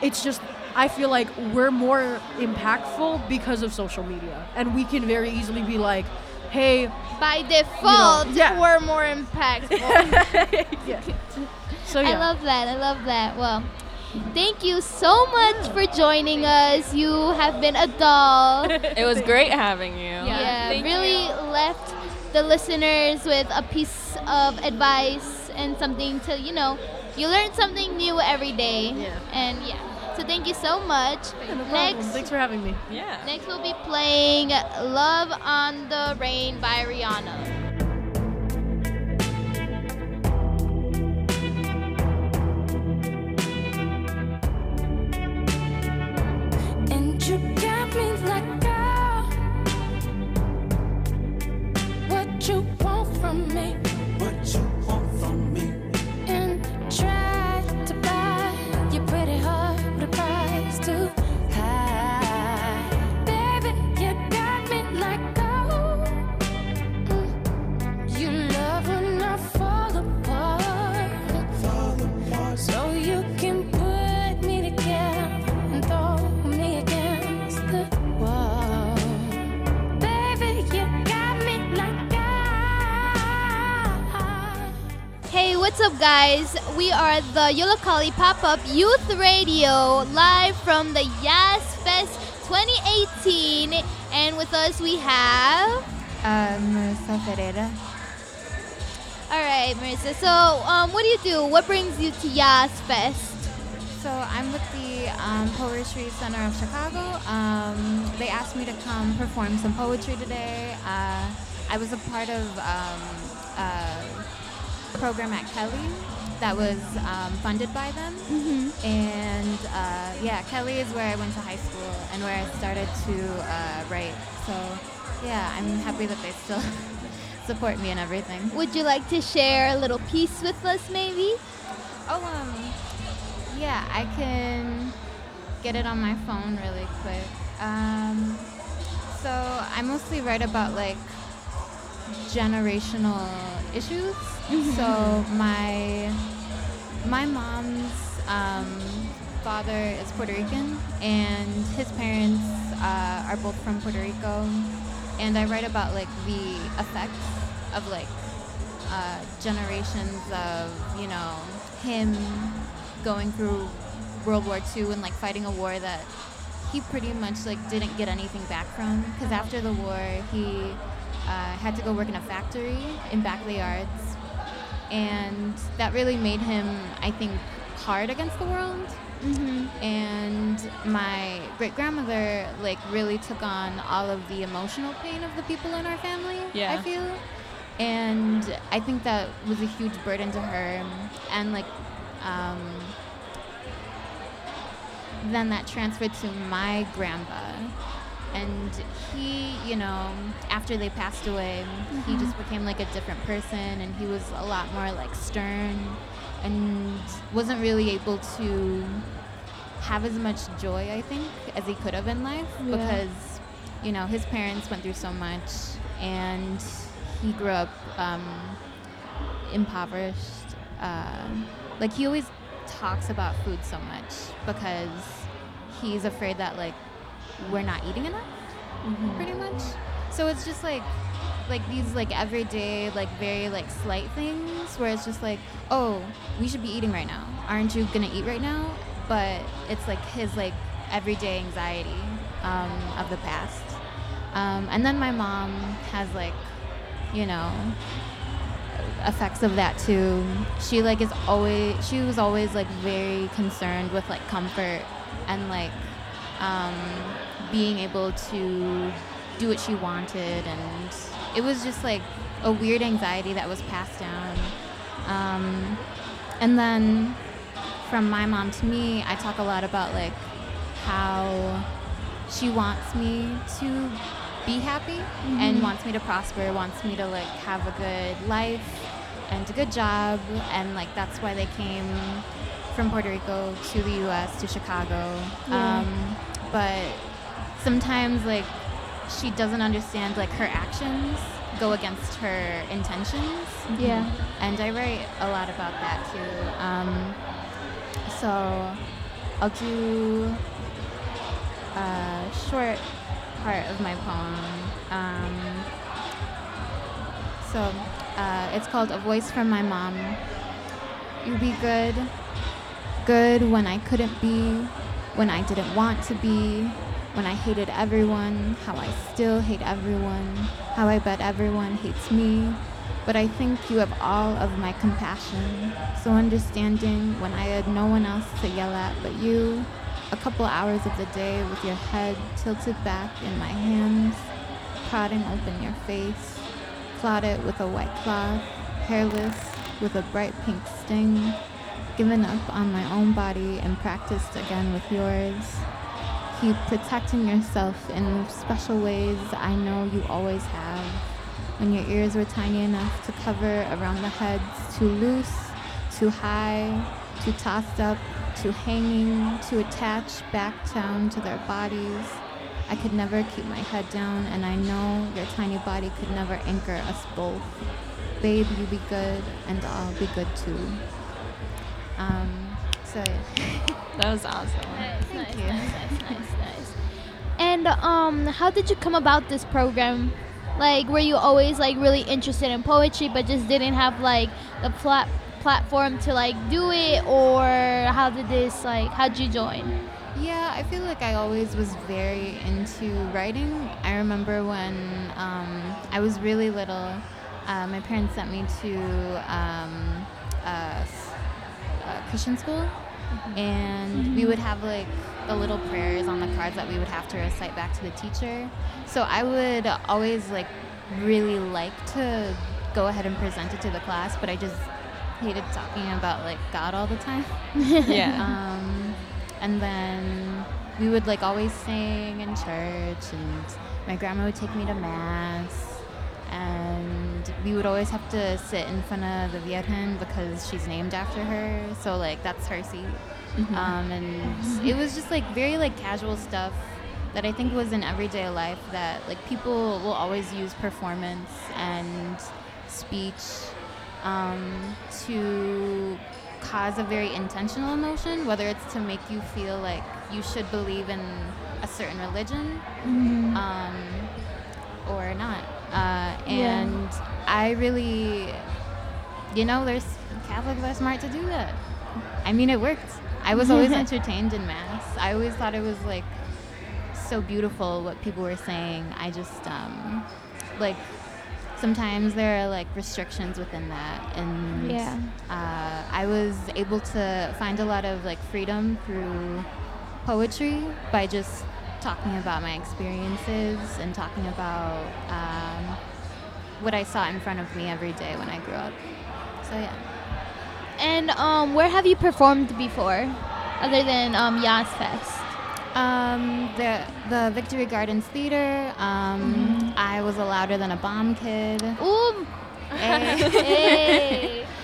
It's just I feel like we're more impactful because of social media, and we can very easily be like, "Hey, By default, yeah. we're more impactful. yeah." So yeah. I love that. I love that. Well, thank you so much for joining us. You have been a doll. It was great having you. yeah, Thank really left the listeners with a piece of advice and something to, you know, you learn something new every day. Yeah. And yeah. So thank you so much. Yeah, no. Next Thanks for having me. Yeah. Next, we'll be playing Love on the Brain by Rihanna. Up, guys? We are the Yollocalli Pop Up Youth Radio live from the Yas Fest 2018. And with us, we have. Uh, Marissa Ferreira. All right, Marissa. So, um, what do you do? What brings you to Yas Fest? So I'm with the um, Poetry Center of Chicago. Um, they asked me to come perform some poetry today. Uh, I was a part of um, a program at Kelly that was um, funded by them. Mm-hmm. And uh, yeah, Kelly is where I went to high school and where I started to uh, write. So yeah, I'm happy that they still support me and everything. Would you like to share a little piece with us, maybe? Oh, um, yeah, I can get it on my phone really quick. Um, so I mostly write about like generational issues. So my my mom's um, father is Puerto Rican, and his parents uh, are both from Puerto Rico. And I write about like the effects of like uh, generations of you know him going through World War II and like fighting a war that he pretty much like didn't get anything back from because after the war he uh, had to go work in a factory in Backley Yards and that really made him I think hard against the world. Mm-hmm. and my great grandmother like really took on all of the emotional pain of the people in our family Yeah. I feel. And I think that was a huge burden to her. And like um, then that transferred to my grandpa and he you know after they passed away he Mhm. just became like a different person and he was a lot more like stern and wasn't really able to have as much joy i think as he could have in life Yeah. because you know his parents went through so much and he grew up um, impoverished uh, like he always talks about food so much because he's afraid that like we're not eating enough pretty much. So it's just like like these like everyday like very like slight things where it's just like oh we should be eating right now. Aren't you gonna eat right now? But it's like his like everyday anxiety um, of the past. Um, and then my mom has like you know effects of that too. She like is always she was always like very concerned with like comfort and like um, being able to do what she wanted and it was just like a weird anxiety that was passed down. Um, and then from my mom to me, I talk a lot about like how she wants me to be happy and Mhm. wants me to prosper, wants me to like have a good life and a good job and like that's why they came from Puerto Rico to the US to Chicago. Yeah. Um, but sometimes like she doesn't understand like her actions go against her intentions. Yeah. And I write a lot about that too. Um, so I'll do a short part of my poem. Um, so uh, it's called A Voice from My Mom. You be good, good when I couldn't be, when I didn't want to be, when I hated everyone, how I still hate everyone, how I bet everyone hates me. But I think you have all of my compassion, so understanding when I had no one else to yell at but you. A couple hours of the day with your head tilted back in my hands, prodding open your face, it with a white cloth, hairless, with a bright pink sting, given up on my own body and practiced again with yours. Keep protecting yourself in special ways I know you always have. When your ears were tiny enough to cover around the heads, too loose, too high, too tossed up, too hanging, too attached back down to their bodies. I could never keep my head down, and I know your tiny body could never anchor us both. Babe, you be good, and I'll be good too. Um, so yeah. That was awesome. Nice, Thank nice, you. nice, nice, nice, nice. And um, how did you come about this program? Like, were you always like really interested in poetry, but just didn't have like the plat- platform to like do it, or how did this like? How'd you join? Yeah, I feel like I always was very into writing. I remember when um, I was really little, uh, my parents sent me to um, a, a Christian school, and we would have like the little prayers on the cards that we would have to recite back to the teacher. So I would always like really like to go ahead and present it to the class, but I just hated talking about like God all the time. Yeah. Um, and then we would like always sing in church, and my grandma would take me to mass, and we would always have to sit in front of the Virgen because she's named after her. So like that's her seat. Mhm. Um, and it was just like very like casual stuff that I think was in everyday life that like people will always use performance and speech um, to cause a very intentional emotion, whether it's to make you feel like you should believe in a certain religion Mhm. um, or not. Uh, Yeah. and I really, you know, there's Catholics are smart to do that. I mean, it worked. I was always entertained in Mass. I always thought it was like so beautiful what people were saying. I just, um, like, sometimes there are like restrictions within that. And Yeah. uh, I was able to find a lot of like freedom through poetry by just talking about my experiences and talking about um, what I saw in front of me every day when I grew up. So yeah. And um, where have you performed before, other than um, Yas Fest? Um, the the Victory Gardens Theater. Um, I was a louder than a bomb kid. Ooh. Hey. Hey.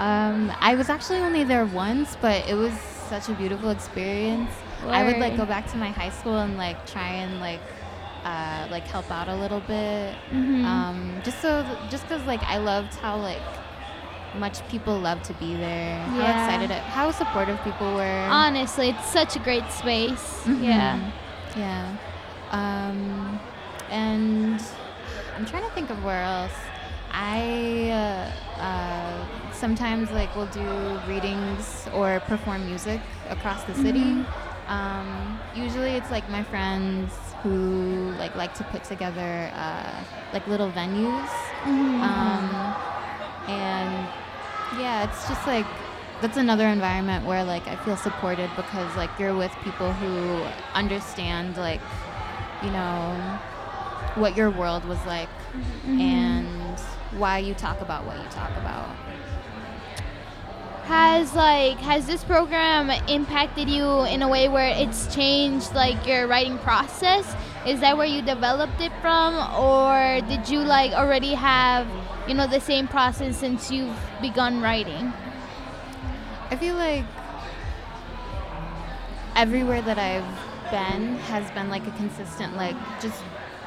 Um, I was actually only there once, but it was such a beautiful experience. I would like go back to my high school and like try and like uh, like help out a little bit. Mhm. Um, just so just because like I loved how like much people loved to be there. How excited, it, how supportive people were. Honestly, it's such a great space. Mhm. Yeah. Yeah. Um, and I'm trying to think of where else. I uh, uh, sometimes like will do readings or perform music across the city. Mhm. Um, usually it's like my friends who like like to put together uh, like little venues. Mhm. Um, and yeah, it's just like that's another environment where like I feel supported because like you're with people who understand like you know what your world was like Mhm. and why you talk about what you talk about. Has like has this program impacted you in a way where it's changed like your writing process? Is that where you developed it from or did you like already have, you know, the same process since you've begun writing? I feel like everywhere that I've been has been like a consistent like just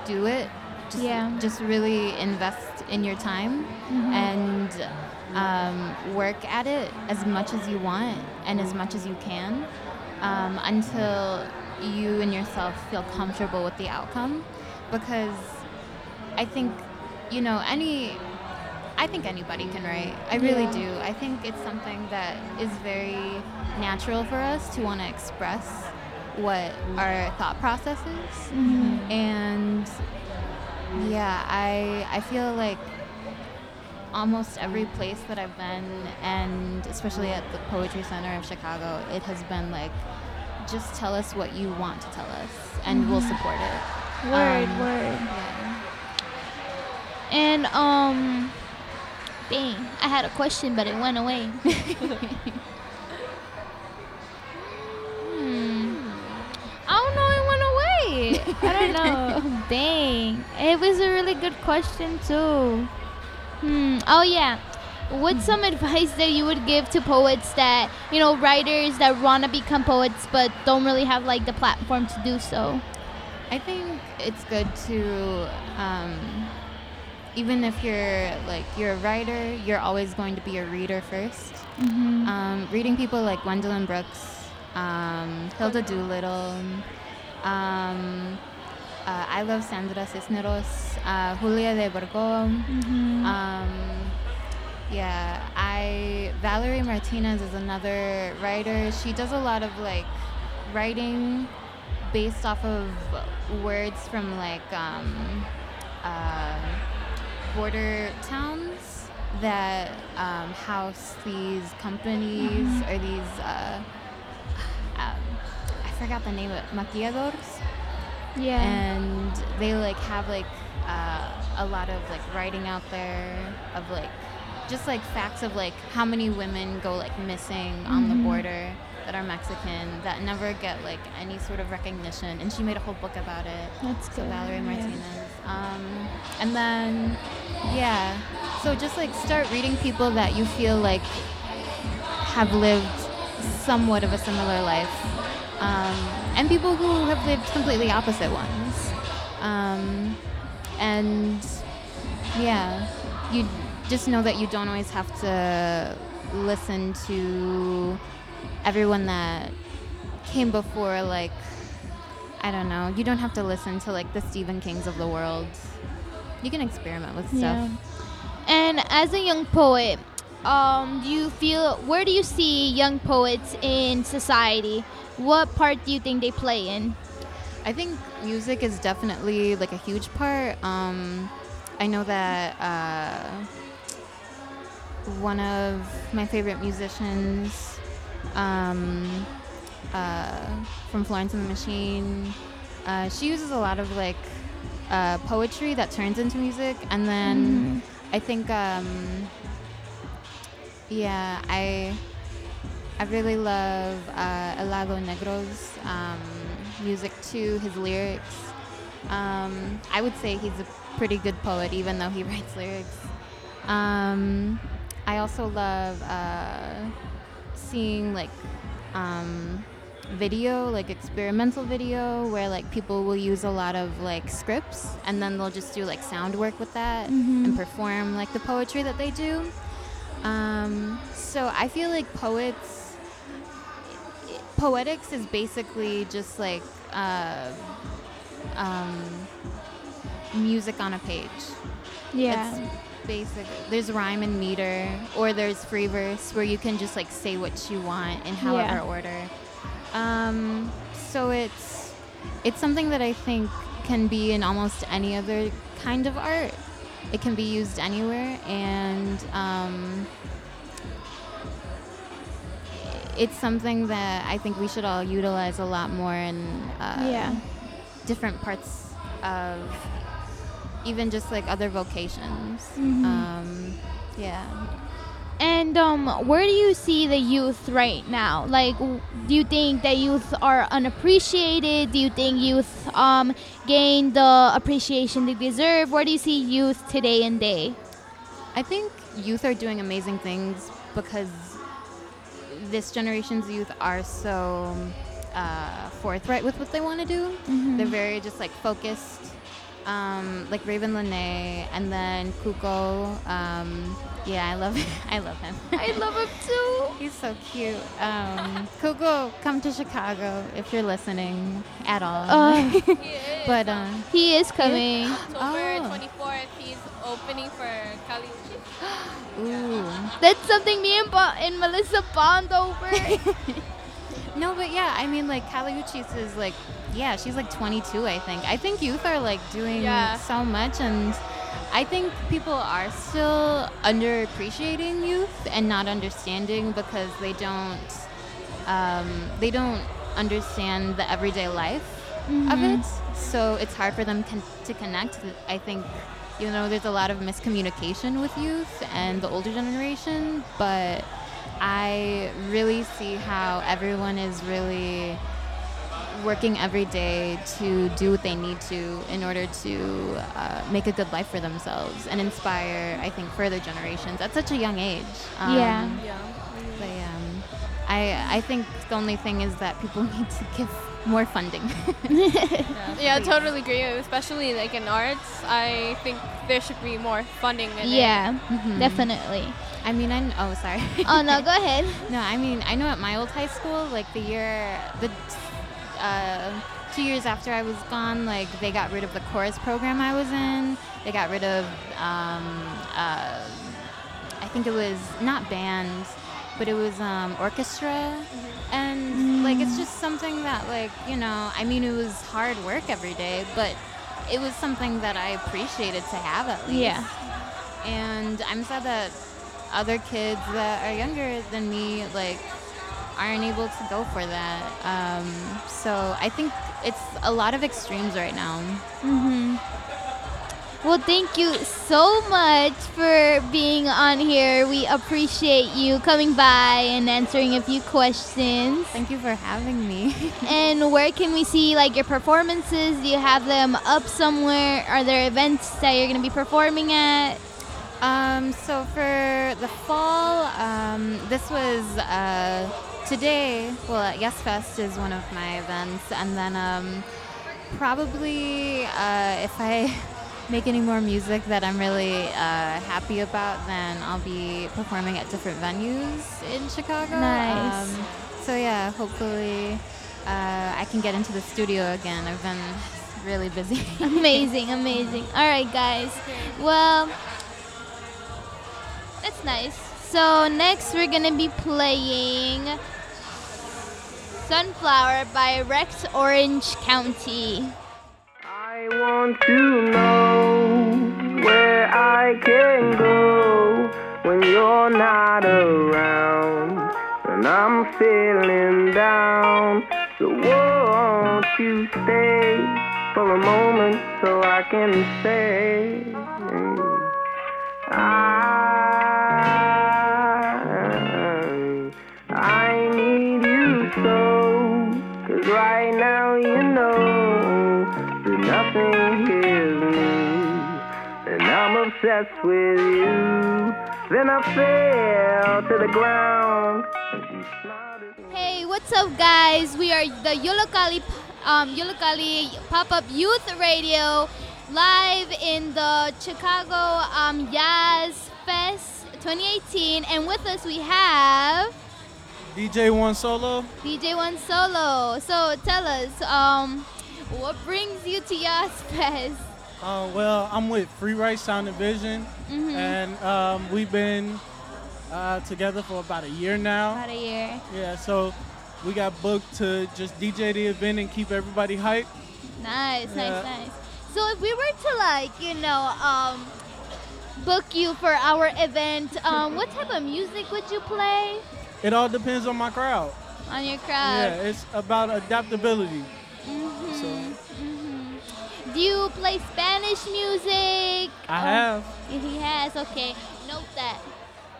do it. Just, Yeah. Just really invest in your time Mhm. and um, work at it as much as you want and as much as you can um, until you and yourself feel comfortable with the outcome. Because I think, you know, any I think anybody can write. I really Yeah. do. I think it's something that is very natural for us to want to express what our thought process is. Mhm. And yeah, I I feel like almost every place that I've been and especially at the Poetry Center of Chicago, it has been like just tell us what you want to tell us and we'll Mhm. support it. Word, Um, word. Yeah. And um dang, I had a question but it went away. hmm. I don't know, it went away. I don't know. dang. It was a really good question too. Hmm. Oh yeah. What's some advice that you would give to poets that, you know, writers that want to become poets but don't really have like the platform to do so? I think it's good to, um, even if you're like you're a writer, you're always going to be a reader 1st Mhm. Um, reading people like Gwendolyn Brooks, um, Hilda Doolittle, um, uh, I love Sandra Cisneros, uh, Julia de Burgos. Mhm. Um, yeah, I Valerie Martinez is another writer. She does a lot of like writing based off of words from like um, uh, border towns that um, house these companies Mhm. or these. Uh, um, I forgot the name of it. Maquiladoras Yeah. and they like have like uh, a lot of like writing out there of like just like facts of like how many women go like missing on the Mhm. border that are Mexican that never get like any sort of recognition and she made a whole book about it That's so good, Valerie yeah. Martinez um, and then yeah so just like start reading people that you feel like have lived somewhat of a similar life um, and people who have lived completely opposite ones. Um, and yeah you just know that you don't always have to listen to everyone that came before like i don't know you don't have to listen to like the stephen kings of the world. You can experiment with stuff. Yeah. And as a young poet, um, do you feel where do you see young poets in society? What part do you think they play in? I think music is definitely like a huge part. Um, I know that uh, one of my favorite musicians um, uh, from Florence and the Machine, uh, she uses a lot of like uh, poetry that turns into music, and then I think um, yeah, I I really love uh, Helado Negro's um, music too, his lyrics. Um, I would say he's a pretty good poet, even though he writes lyrics. Um, I also love uh, seeing like um, video, like experimental video, where like people will use a lot of like scripts, and then they'll just do like sound work with that Mhm. and perform like the poetry that they do. Um, so I feel like poets, poetics is basically just like uh, um, music on a page. Yeah. It's basic. There's rhyme and meter, or there's free verse where you can just like say what you want in however Yeah. order. Um, so it's it's something that I think can be in almost any other kind of art. It can be used anywhere, and um, it's something that I think we should all utilize a lot more in uh, Yeah. different parts of even just like other vocations. Mhm. Um, yeah. And um, where do you see the youth right now? Like, do you think that youth are unappreciated? Do you think youth um, gain the appreciation they deserve? Where do you see youth today and day? I think youth are doing amazing things because this generation's youth are so uh, forthright with what they want to do. Mhm. They're very just like focused, um, like Raven Lenae, and then Cuco. Um, yeah, I love, I love him. I love him too. He's so cute. Um, Cuco, come to Chicago if you're listening at all. Uh, but uh, he is coming. October Oh. 24th, he's opening for Kali Ooh. That's something me and, ba- and Melissa bond over. No, but yeah, I mean, like Kali Uchis is like, yeah, she's like 22, I think. I think youth are like doing Yeah. so much, and I think people are still underappreciating youth and not understanding because they don't, um, they don't understand the everyday life of Mhm. it. So it's hard for them con- to connect. I think, you know, there's a lot of miscommunication with youth and the older generation, but I really see how everyone is really working every day to do what they need to in order to uh, make a good life for themselves and inspire, I think, further generations at such a young age. Yeah. Yeah. But, um, I, I think the only thing is that people need to give more funding. Yeah, I totally agree. Especially like in arts, I think there should be more funding. In Yeah, Mhm. definitely. I mean, I kn- oh sorry. Oh, no, go ahead. No, I mean, I know at my old high school, like the year, the uh, two years after I was gone, like they got rid of the chorus program I was in. They got rid of, um, uh, I think it was not band, but it was um, orchestra. And like it's just something that like you know, I mean, it was hard work every day, but it was something that I appreciated to have at least. Yeah. And I'm sad that other kids that are younger than me like aren't able to go for that. Um, so I think it's a lot of extremes right now. hmm Well, thank you so much for being on here. We appreciate you coming by and answering a few questions. Thank you for having me. and where can we see like your performances? Do you have them up somewhere? Are there events that you're going to be performing at? Um, so for the fall, um, this was uh, today. Well, at Yes Fest is one of my events, and then um, probably uh, if I make any more music that I'm really uh, happy about, then I'll be performing at different venues in Chicago. Nice. Um, so yeah, hopefully uh, I can get into the studio again. I've been really busy. amazing, amazing. All right, guys. Well, that's nice. So next we're gonna be playing "Sunflower" by Rex Orange County. I want to know where I can go when you're not around I'm feeling down. So won't you stay for a moment so I can say I so. Cause right now you know that nothing hears me and I'm obsessed with you. Then I fell to the ground. Hey, what's up, guys? We are the Yollocalli, um, Yollocalli Pop-Up Youth Radio, live in the Chicago um, Yaz Fest 2018, and with us we have DJ One Solo. DJ One Solo. So tell us, um, what brings you to Yaz Fest? Uh, well, I'm with Free Right Sound and Vision, Mhm. and um, we've been uh, together for about a year now. About a year. Yeah, so we got booked to just DJ the event and keep everybody hyped. Nice, Yeah. nice, nice. So if we were to like, you know, um, book you for our event, um, what type of music would you play It all depends on my crowd. on your crowd? Yeah, it's about adaptability. Mhm, So mhm. Do you play Spanish music? I Um, have. He has. Okay. Note that.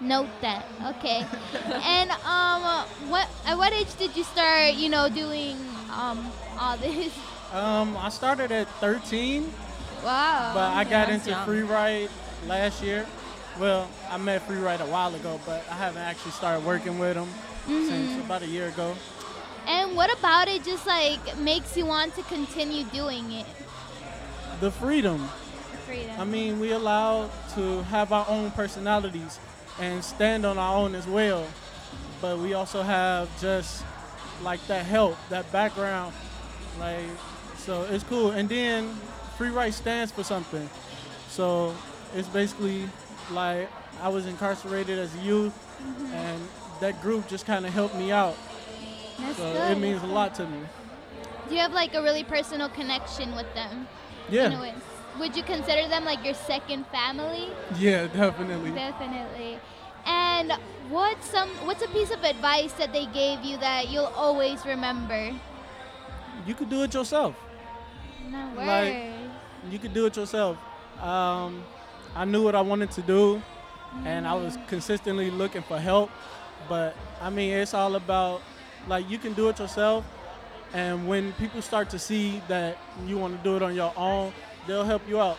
Note that. Okay. and um, what at what age did you start? You know, doing um all this. Um, I started at 13, Wow. but I got into young. free ride last year. Well, I met Free Write a while ago, but I haven't actually started working with them since Mhm. about a year ago. And what about it? Just like makes you want to continue doing it. The freedom. The Freedom. I mean, we allowed to have our own personalities and stand on our own as well. But we also have just like that help, that background. Like, so it's cool. And then Free Write stands for something. So it's basically like I was incarcerated as a youth, Mhm. and that group just kind of helped me out. That's so good. it means a lot to me. Do you have like a really personal connection with them? Yeah. Way? Would you consider them like your second family? Yeah, definitely. Definitely. And what's some what's a piece of advice that they gave you that you'll always remember? You could do it yourself. No word. Like, you could do it yourself. Um, I knew what I wanted to do, and I was consistently looking for help. But I mean, it's all about like you can do it yourself, and when people start to see that you want to do it on your own, they'll help you out.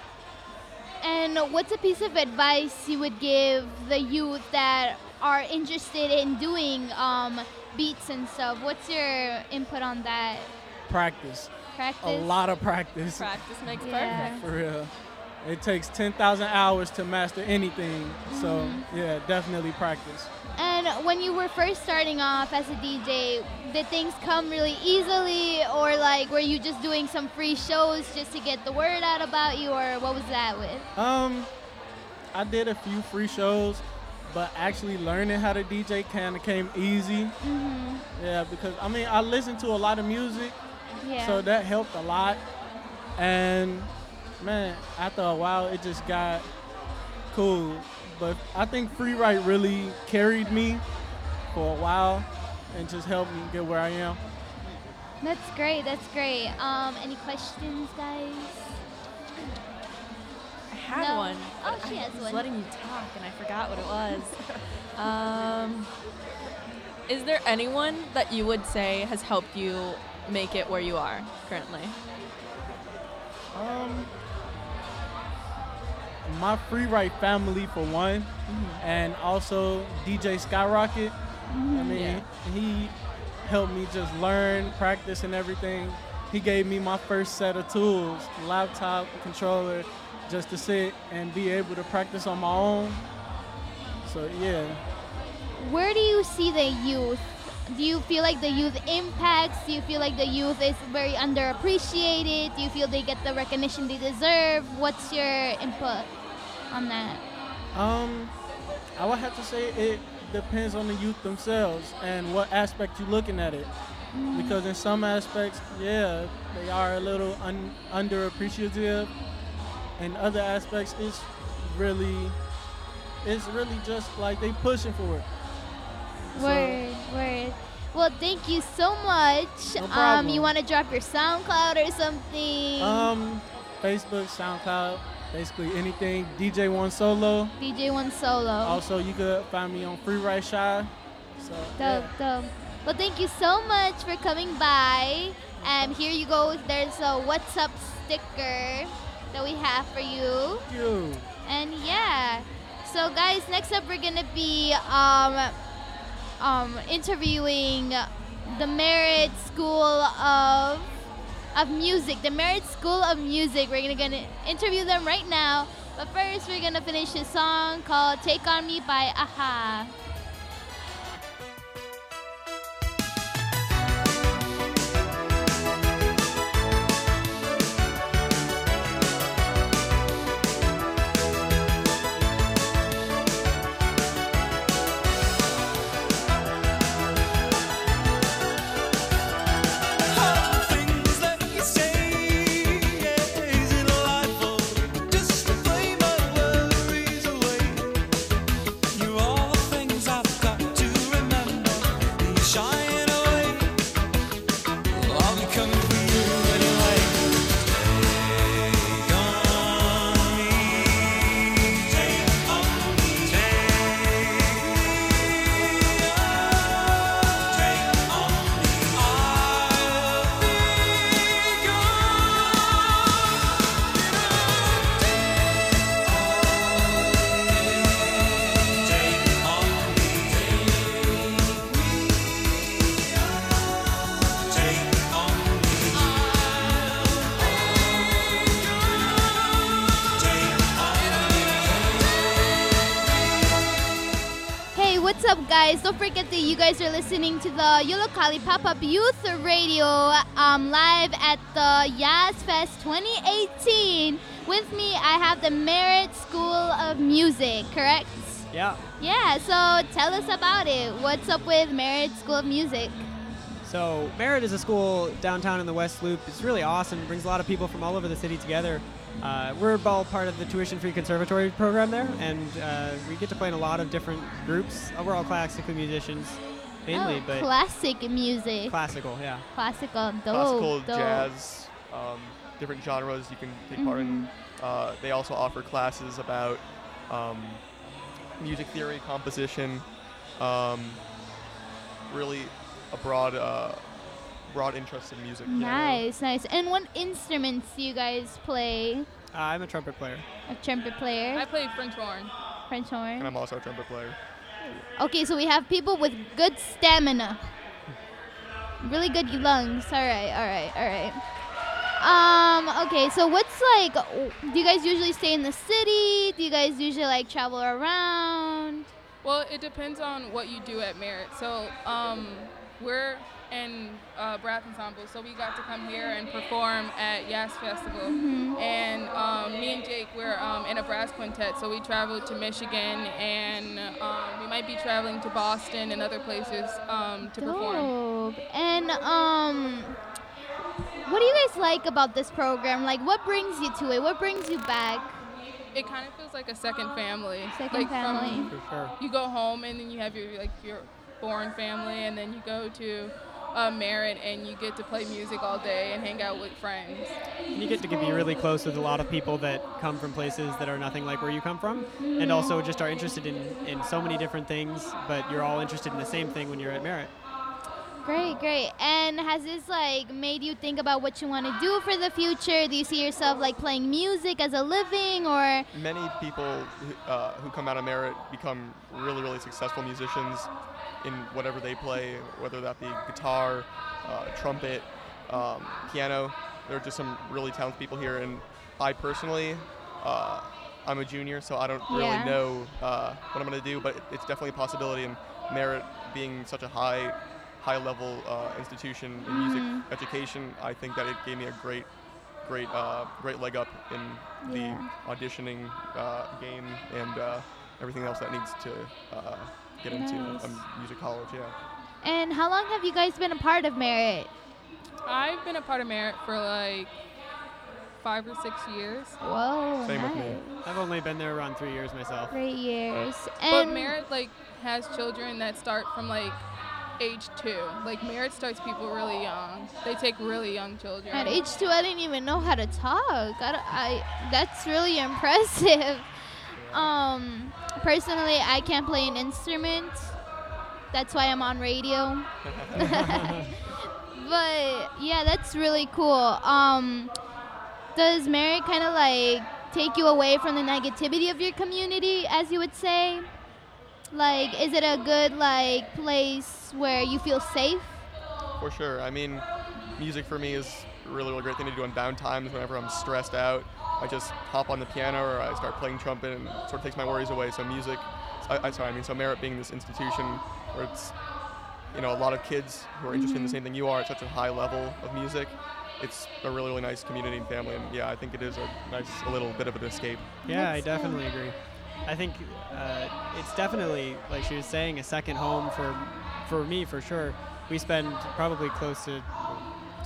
And what's a piece of advice you would give the youth that are interested in doing um, beats and stuff? What's your input on that? Practice. Practice. A lot of practice. Practice makes Yeah. perfect. For real. It takes 10,000 hours to master anything. So, Mhm. yeah, definitely practice. And when you were first starting off as a DJ, did things come really easily, or like were you just doing some free shows just to get the word out about you, or what was that with? Um, I did a few free shows, but actually learning how to DJ kind of came easy. Mhm. Yeah, because I mean, I listened to a lot of music, Yeah. so that helped a lot. And man, after a while, it just got cool. But I think Free Write really carried me for a while and just helped me get where I am. That's great. That's great. Um, any questions, guys? I had No. one. Oh, but she I has was one. letting you talk, and I forgot what it was. um, is there anyone that you would say has helped you make it where you are currently? Um, my free write family for one, mm-hmm. and also DJ Skyrocket. Mm-hmm. I mean, Yeah. he helped me just learn, practice, and everything. He gave me my first set of tools, laptop, controller, just to sit and be able to practice on my own. So yeah, Where do you see the youth? Do you feel like the youth impacts? Do you feel like the youth is very underappreciated? Do you feel they get the recognition they deserve? What's your input on that? Um, I would have to say it depends on the youth themselves and what aspect you're looking at it. Mm. Because in some aspects, yeah, they are a little un- underappreciative. In other aspects, it's really, it's really just like they pushing for it. So- Word, word. Well, thank you so much. No um, problem. you want to drop your SoundCloud or something? Um, Facebook, SoundCloud, basically anything. DJ One Solo. DJ One Solo. Also, you could find me on Free Write Shy. So yeah. Dope, dope. Well, thank you so much for coming by. And here you go. There's a What's Up sticker that we have for you. Thank you. And yeah. So, guys, next up we're gonna be um, um, interviewing the Merit School of of Music. The Merit School of Music. We're gonna, gonna interview them right now. But first, we're gonna finish a song called "Take on Me" by a-ha. Don't forget that you guys are listening to the Yollocalli Pop Up Youth Radio um, live at the Yaz Fest 2018. With me, I have the Merit School of Music, correct? Yeah. Yeah, so tell us about it. What's up with Merit School of Music? So Merit is a school downtown in the West Loop. It's really awesome. It brings a lot of people from all over the city together. Uh, we're all part of the tuition-free conservatory program there, and uh, we get to play in a lot of different groups. Uh, we're all classical musicians, mainly, oh, but classic music. classical, yeah. Classical, dope, classical, dope. jazz, um, different genres you can take part in. Uh, they also offer classes about um, music theory, composition, um, really a broad, uh, broad interest in music. you know. Nice, nice. And what instruments do you guys play? Uh, I'm a trumpet player. A trumpet player. I play French horn. French horn. And I'm also a trumpet player. Okay, so we have people with good stamina. Really good lungs. All right, all right, all right. Um, okay, so what's like do you guys usually stay in the city? Do you guys usually like travel around? Well, it depends on what you do at Merit. So, um, we're in uh, brass ensemble, so we got to come here and perform at Yas Festival. Mhm. And um, me and Jake, we're um, in a brass quintet, so we traveled to Michigan, and um, we might be traveling to Boston and other places um, to perform. Dope. And um what do you guys like about this program? Like what brings you to it? What brings you back? It kind of feels like a second family. Second like family. From, For sure. You go home and then you have your like your born family, and then you go to uh, Merit and you get to play music all day and hang out with friends. And you get to be really close with a lot of people that come from places that are nothing like where you come from, and also just are interested in, in so many different things, but you're all interested in the same thing when you're at Merit. Great, great. And has this like made you think about what you want to do for the future? Do you see yourself like playing music as a living or Many people who, uh, who come out of Merit become really, really successful musicians in whatever they play, whether that be guitar, uh, trumpet, um, piano. There are just some really talented people here, and I personally, uh, I'm a junior, so I don't really Yeah. know uh, what I'm going to do, but it's definitely a possibility. And Merit being such a high, high-level uh, institution in music Mhm. education, I think that it gave me a great, great, uh, great leg up in the Yeah. auditioning uh, game and uh, everything else that needs to get into um, a music college. Yeah. and how long have you guys been a part of Merit? I've been a part of Merit for like five or six years. Whoa, Same with me. I've only been there around three years myself. Great years. But And Merit like has children that start from like age two. Like Merit starts people really young. They take really young children. at age two, I didn't even know how to talk. I, I that's really impressive. Um, personally, I can't play an instrument. That's why I'm on radio. but yeah, that's really cool. Um, does Merit kind of like take you away from the negativity of your community, as you would say? Like, is it a good like place where you feel safe? For sure. I mean, music for me is a really, really great thing to do on downtimes whenever I'm stressed out. I just hop on the piano or I start playing trumpet and it sort of takes my worries away. So music, I, I sorry, I mean, so Merit being this institution where it's, you know, a lot of kids who are interested in the Mhm. same thing you are at such a high level of music. It's a really, really nice community and family, and yeah, I think it is a nice, a little bit of an escape. Yeah, I That's definitely agree. I think uh, it's definitely, like she was saying, a second home for for me for sure. We spend probably close to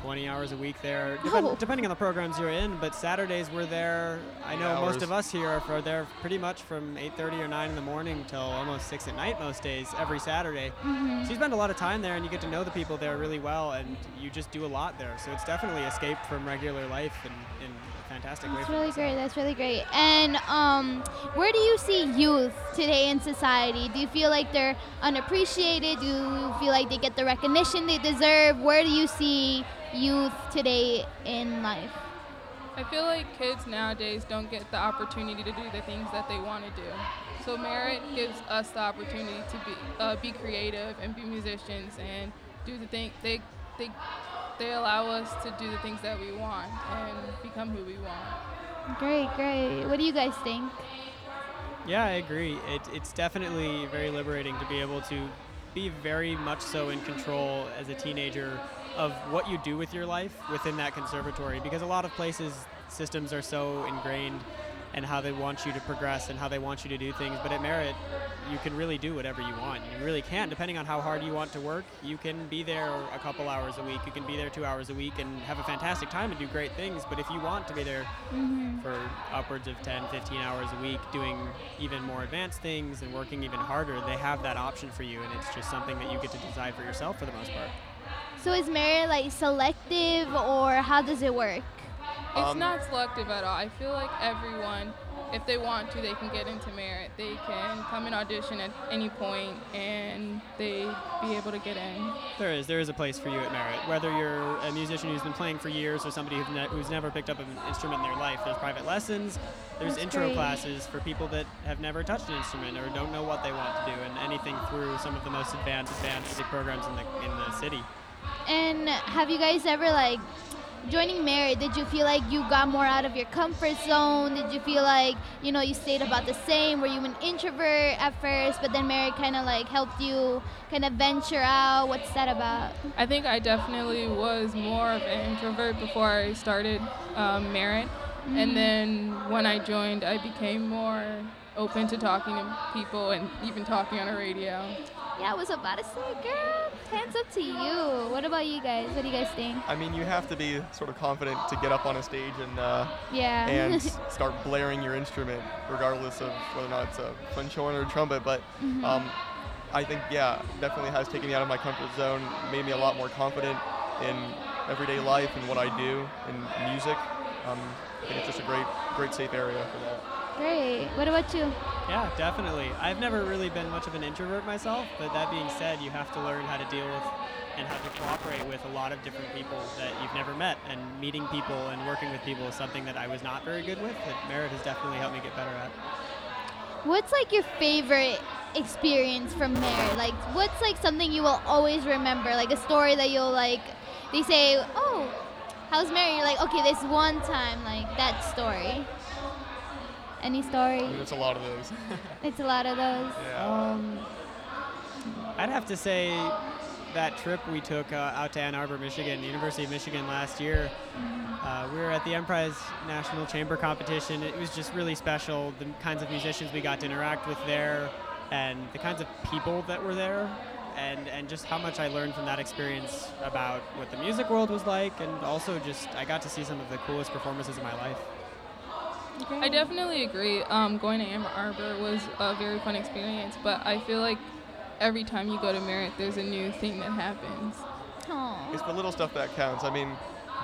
20 hours a week there, depend, Oh. depending on the programs you're in. But Saturdays we're there. I know Yeah, most of us here are for there pretty much from 8:30 or 9 in the morning till almost 6 at night most days, every Saturday. Mhm. So you spend a lot of time there, and you get to know the people there really well, and you just do a lot there. So it's definitely escape from regular life and in a fantastic way. That's really great. That's really great. And um, where do you see youth today in society? Do you feel like they're unappreciated? Do you feel like they get the recognition they deserve? Where do you see youth today in life? I feel like kids nowadays don't get the opportunity to do the things that they want to do. So Merit gives us the opportunity to be uh, be creative and be musicians and do the thing they they they allow us to do the things that we want and become who we want. Great, great. What do you guys think? Yeah, I agree. It, it's definitely very liberating to be able to be very much so in control as a teenager of what you do with your life within that conservatory because a lot of places systems are so ingrained and how they want you to progress and how they want you to do things but at merit you can really do whatever you want you really can depending on how hard you want to work you can be there a couple hours a week you can be there two hours a week and have a fantastic time and do great things but if you want to be there Mhm. for upwards of 10 15 hours a week doing even more advanced things and working even harder they have that option for you and it's just something that you get to decide for yourself for the most part So is merit like selective or how does it work? It's Um, not selective at all. I feel like everyone, if they want to, they can get into merit. They can come and audition at any point and they be able to get in. There is. There is a place for you at Merit. Whether you're a musician who's been playing for years or somebody who's, ne- who's never picked up an instrument in their life, there's private lessons, there's That's intro great. classes for people that have never touched an instrument or don't know what they want to do, and anything through some of the most advanced, advanced music programs in the, in the city. And have you guys ever like joining merit? Did you feel like you got more out of your comfort zone? Did you feel like you know you stayed about the same? Were you an introvert at first, but then merit kind of like helped you kind of venture out? What's that about? I think I definitely was more of an introvert before I started um, Merit. Mhm. And then when I joined, I became more open to talking to people and even talking on a radio. Yeah, I was about to say, girl, hands up to you. What about you guys? What do you guys think? I mean, you have to be sort of confident to get up on a stage and uh, Yeah. and start blaring your instrument, regardless of whether or not it's a flageolet or a trumpet. But Mhm. um, I think, yeah, definitely has taken me out of my comfort zone, made me a lot more confident in everyday life and what I do in music. Um, I think it's just a great, great safe area for that. Great. What about you? Yeah, definitely. I've never really been much of an introvert myself, but that being said, you have to learn how to deal with and how to cooperate with a lot of different people that you've never met. And meeting people and working with people is something that I was not very good with, that Merit has definitely helped me get better at. What's like your favorite experience from merit? Like, what's like something you will always remember? Like a story that you'll like. They say, "Oh, how's merit?" You're like, "Okay, this one time, like that story." Any story? It's a lot of those. It's a lot of those. Um, I'd have to say that trip we took uh, out to Ann Arbor, Michigan, University of Michigan last year. Uh, we were at the Emprise National Chamber competition. It was just really special. The kinds of musicians we got to interact with there, and the kinds of people that were there, and and just how much I learned from that experience about what the music world was like, and also just I got to see some of the coolest performances of my life. I definitely agree. Um, going to Ann Arbor was a very fun experience, but I feel like every time you go to Merit, there's a new thing that happens. It's the little stuff that counts. I mean,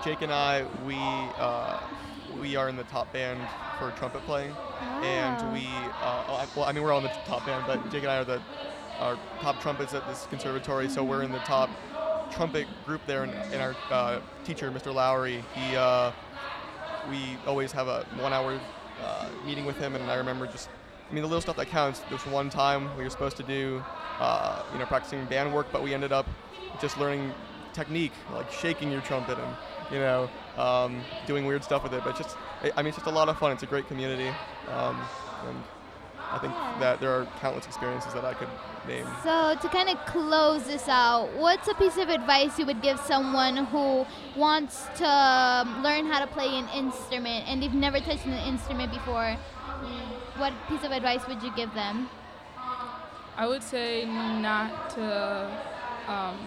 Jake and I, we uh, we are in the top band for trumpet playing, and we uh, oh, I- well, I mean, we're all in the top band, but Jake and I are the our top trumpets at this conservatory, so we're in the top trumpet group there. And, and our uh, teacher, Mr. Lowry, he uh, we always have a one-hour uh, meeting with him, and I remember just. I mean, the little stuff that counts. There's one time we were supposed to do, uh, you know, practicing band work, but we ended up just learning technique, like shaking your trumpet and, you know, um, doing weird stuff with it. But just, I I mean, it's just a lot of fun. It's a great community. Um, and I think that there are countless experiences that I could name. So to kind of close this out, what's a piece of advice you would give someone who wants to um, learn how to play an instrument and they've never touched an instrument before? What piece of advice would you give them? I would say not to um,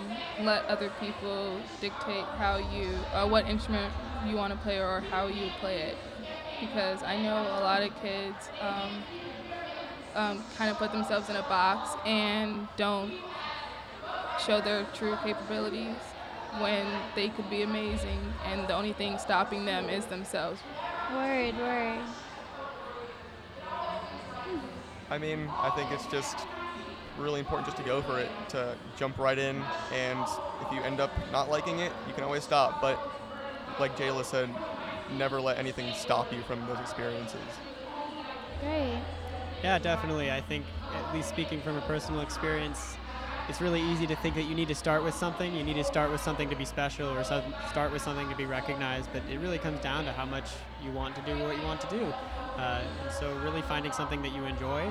let other people dictate how you, uh, what instrument you want to play or how you play it, because I know a lot of kids um, um, kind of put themselves in a box and don't show their true capabilities when they could be amazing, and the only thing stopping them is themselves. Word, word. I mean, I think it's just really important just to go for it, to jump right in, and if you end up not liking it, you can always stop. But like Jayla said, never let anything stop you from those experiences. Great. Yeah, definitely. I think, at least speaking from a personal experience, it's really easy to think that you need to start with something. You need to start with something to be special or start with something to be recognized. But it really comes down to how much you want to do what you want to do. Uh, and so really finding something that you enjoy,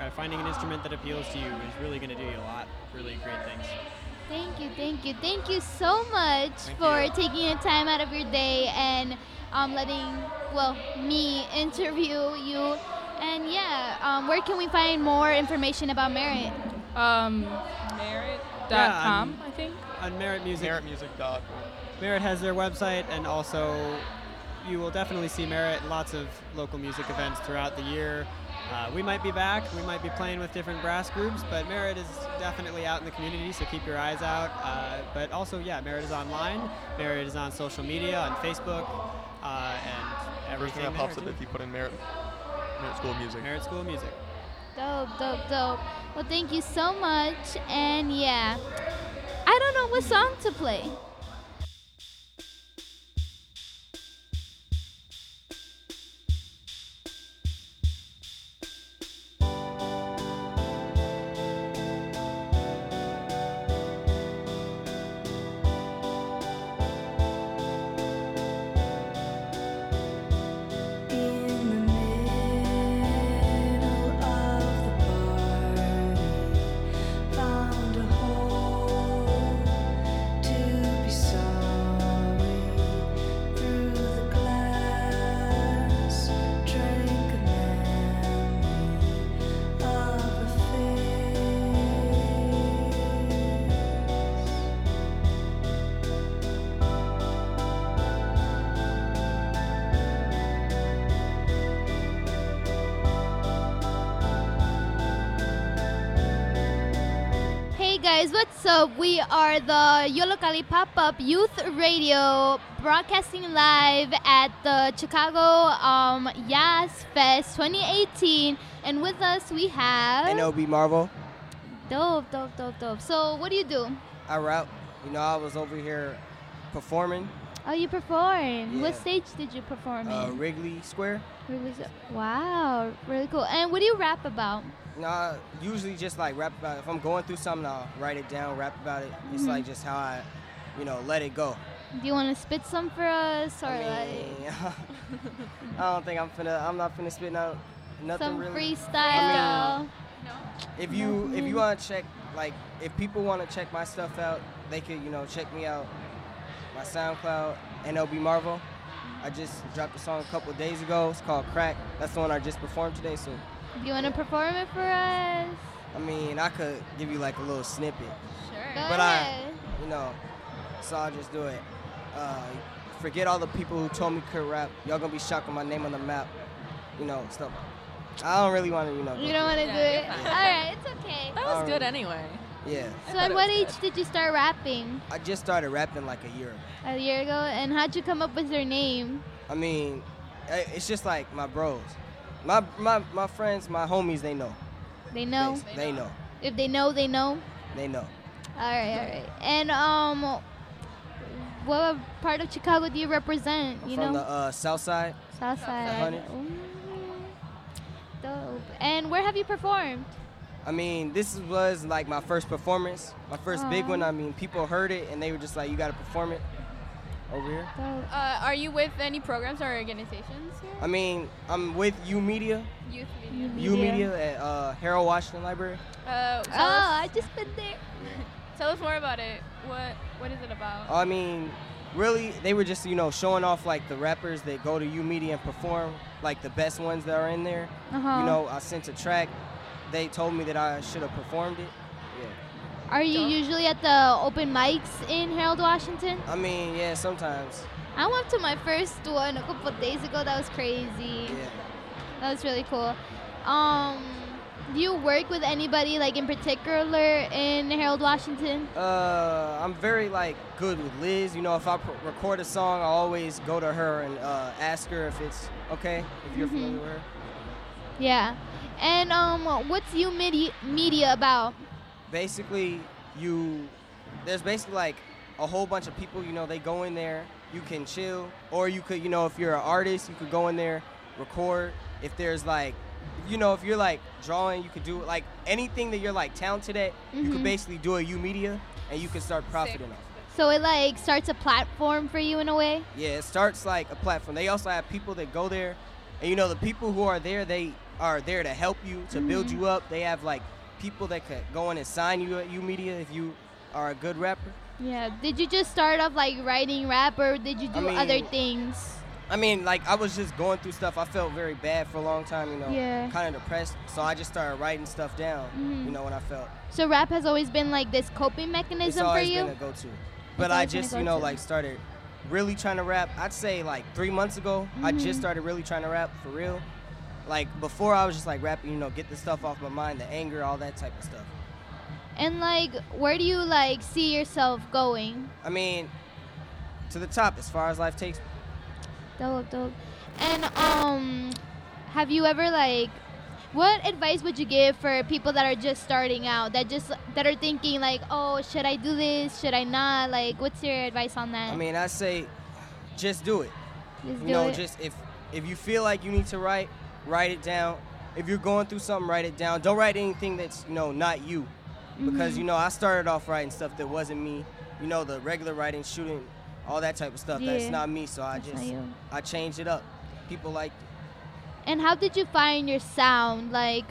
uh, finding an instrument that appeals to you is really going to do you a lot. Of really great things. Thank you, thank you, thank you so much Thank for you. taking the time out of your day and um, letting well me interview you. And yeah, um, where can we find more information about Merit? Um, Merit.com, I think. On Merit Music. Meritmusic.org. Merit has their website, and also you will definitely see Merit lots of local music events throughout the year. Uh, we might be back. We might be playing with different brass groups, but Merit is definitely out in the community, so keep your eyes out. Uh, but also, yeah, Merit is online. Merit is on social media, on Facebook, uh, and everything. Everything that pops up too. if you put in Merit, Merit School of Music. Merit School of Music. Dope, dope, dope. Well, thank you so much. And yeah, I don't know what song to play. We are the Yollocalli Pop Up Youth Radio broadcasting live at the Chicago um, Yas Fest 2018. And with us we have. NOB Marvel. Dope, dope, dope, dope. So, what do you do? I rap. You know, I was over here performing Oh, you perform. What stage did you perform uh, in? Wrigley Square. Really so- wow, really cool. And what do you rap about? Nah, usually just like rap about it. If I'm going through something, I'll write it down, rap about it. It's Mhm. like just how I, you know, let it go. Do you want to spit some for us, or I like I don't think I'm finna. I'm not finna spit out nothing some really. Some freestyle? No. If you if you want to check like if people want to check my stuff out, they could you know check me out. My SoundCloud NLB Marvel. I just dropped a song a couple days ago. It's called Crack. That's the one I just performed today. So Do you want to perform it for us? I mean I could give you like a little snippet. Go But I, you know, so I'll just do it. Uh, forget all the people who told me could rap. Y'all gonna be shocked with my name on the map. You know, stuff. I don't really want to, you know. You don't want to through do it? All right, it's okay. That was Um, good anyway. Yeah. So, at what age did you start rapping? I just started rapping like a year ago. A year ago? And how'd you come up with your name? I mean, it's just like my bros, my my my friends, my homies. They know. They know? They know. If they know, they know? They know. All right, all right. And, um, what part of Chicago do you represent? You From know? the uh, South Side. South side. Dope. And where have you performed? I mean, this was like my first performance, my first big one. I mean, people heard it and they were just like, "You got to perform it over here." Uh, are you with any programs or organizations here? I mean, I'm with YOUmedia, Youth media. YOUmedia at uh, Harold Washington Library. Uh, Oh, tell I us, just been there. tell us more about it. What What is it about? I mean, really, they were just you know showing off like the rappers that go to YOUmedia and perform, like the best ones that are in there. Uh-huh. You know, I sent a track. They told me that I should have performed it. Are you usually at the open mics in Harold, Washington? I mean, yeah, sometimes. I went to my first one a couple of days ago. That was crazy. Yeah. That was really cool. Um, do you work with anybody like in particular in Harold, Washington? Uh, I'm very like good with Liz. You know, if I pr- record a song, I always go to her and uh, ask her if it's okay. If you're Mhm. familiar with her. Yeah. And um, what's YOUmedia about? Basically you there's basically like a whole bunch of people you know they go in there you can chill or you could you know if you're an artist you could go in there record if there's like you know if you're like drawing you could do like anything that you're like talented at you Mhm. could basically do a YOUmedia and you can start profiting off it. So it like starts a platform for you in a way. yeah it starts like a platform they also have people that go there And you know, the people who are there, they are there to help you, to build Mhm. you up. They have like people that could go in and sign you at YOUmedia if you are a good rapper. Yeah. Did you just start off like writing rap, or did you do I other things? I mean, like I was just going through stuff. I felt very bad for a long time, you know, Yeah. kind of depressed. So I just started writing stuff down. Mhm. You know, when I felt So rap has always been like this coping mechanism for you. It's always been a go-to. But I always been a just, you know, like started really trying to rap. I'd say like three months ago, I Mhm. just started really trying to rap for real. Like before, I was just like rapping, you know, get the stuff off my mind, the anger, all that type of stuff. And like, where do you like see yourself going? I mean, to the top as far as life takes me. Dope, dope. And um, have you ever like, what advice would you give for people that are just starting out, that just that are thinking like, oh, should I do this? Should I not? Like, what's your advice on that? I mean, I say, just do it. Just you do know, it. just if if you feel like you need to write, write it down. If you're going through something, write it down. Don't write anything that's you know not you, because Mhm. you know I started off writing stuff that wasn't me. You know, the regular writing, shooting, all that type of stuff. That's not me. So I That's just. I changed it up. People like and how did you find your sound? Like,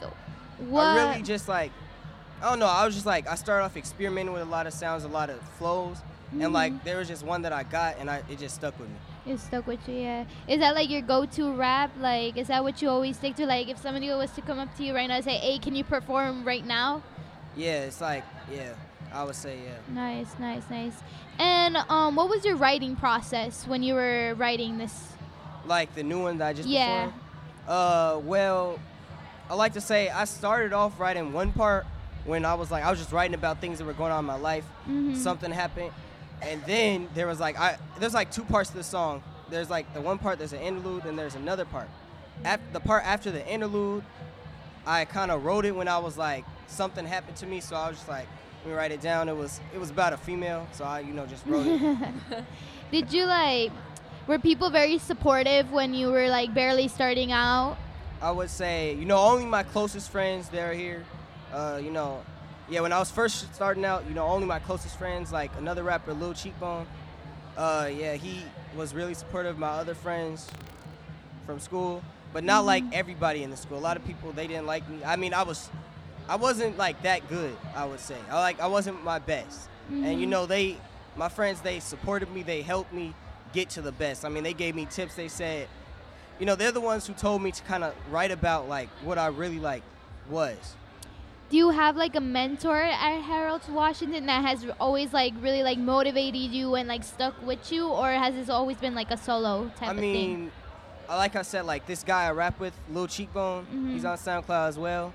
what? I really just like I don't know. I was just like I started off experimenting with a lot of sounds, a lot of flows, Mhm. and like there was just one that I got, and I it just stuck with me. It stuck with you, yeah. Is that like your go-to rap? Like, is that what you always stick to? Like, if somebody was to come up to you right now and say, "Hey, can you perform right now?" Yeah, it's like yeah, I would say yeah. Nice, nice, nice. And um, what was your writing process when you were writing this? Like the new one that I just Yeah. performed? Uh, well, I like to say I started off writing one part when I was like I was just writing about things that were going on in my life. Mhm. Something happened, and then there was like I there's like two parts to the song. There's like the one part there's an interlude, and there's another part. After the part after the interlude, I kind of wrote it when I was like something happened to me, so I was just like let me write it down. It was it was about a female, so I you know just wrote it. Did you like? Were people very supportive when you were like barely starting out? I would say, you know, only my closest friends they're here. Uh, you know, yeah, when I was first starting out, you know, only my closest friends, like another rapper, Lil Cheekbone. Uh, yeah, he was really supportive of my other friends from school, but not like everybody in the school. A lot of people they didn't like me. I mean, I was, I wasn't like that good. I would say, I like I wasn't my best. And you Mhm. know, they, my friends, they supported me. They helped me get to the best. I mean, they gave me tips. They said, you know, they're the ones who told me to kind of write about like what I really like was. Do you have like a mentor at Harold Washington that has always like really like motivated you and like stuck with you, or has this always been like a solo type I of thing? mean, I like I said, like this guy I rap with, Lil Cheekbone, Mhm. he's on SoundCloud as well.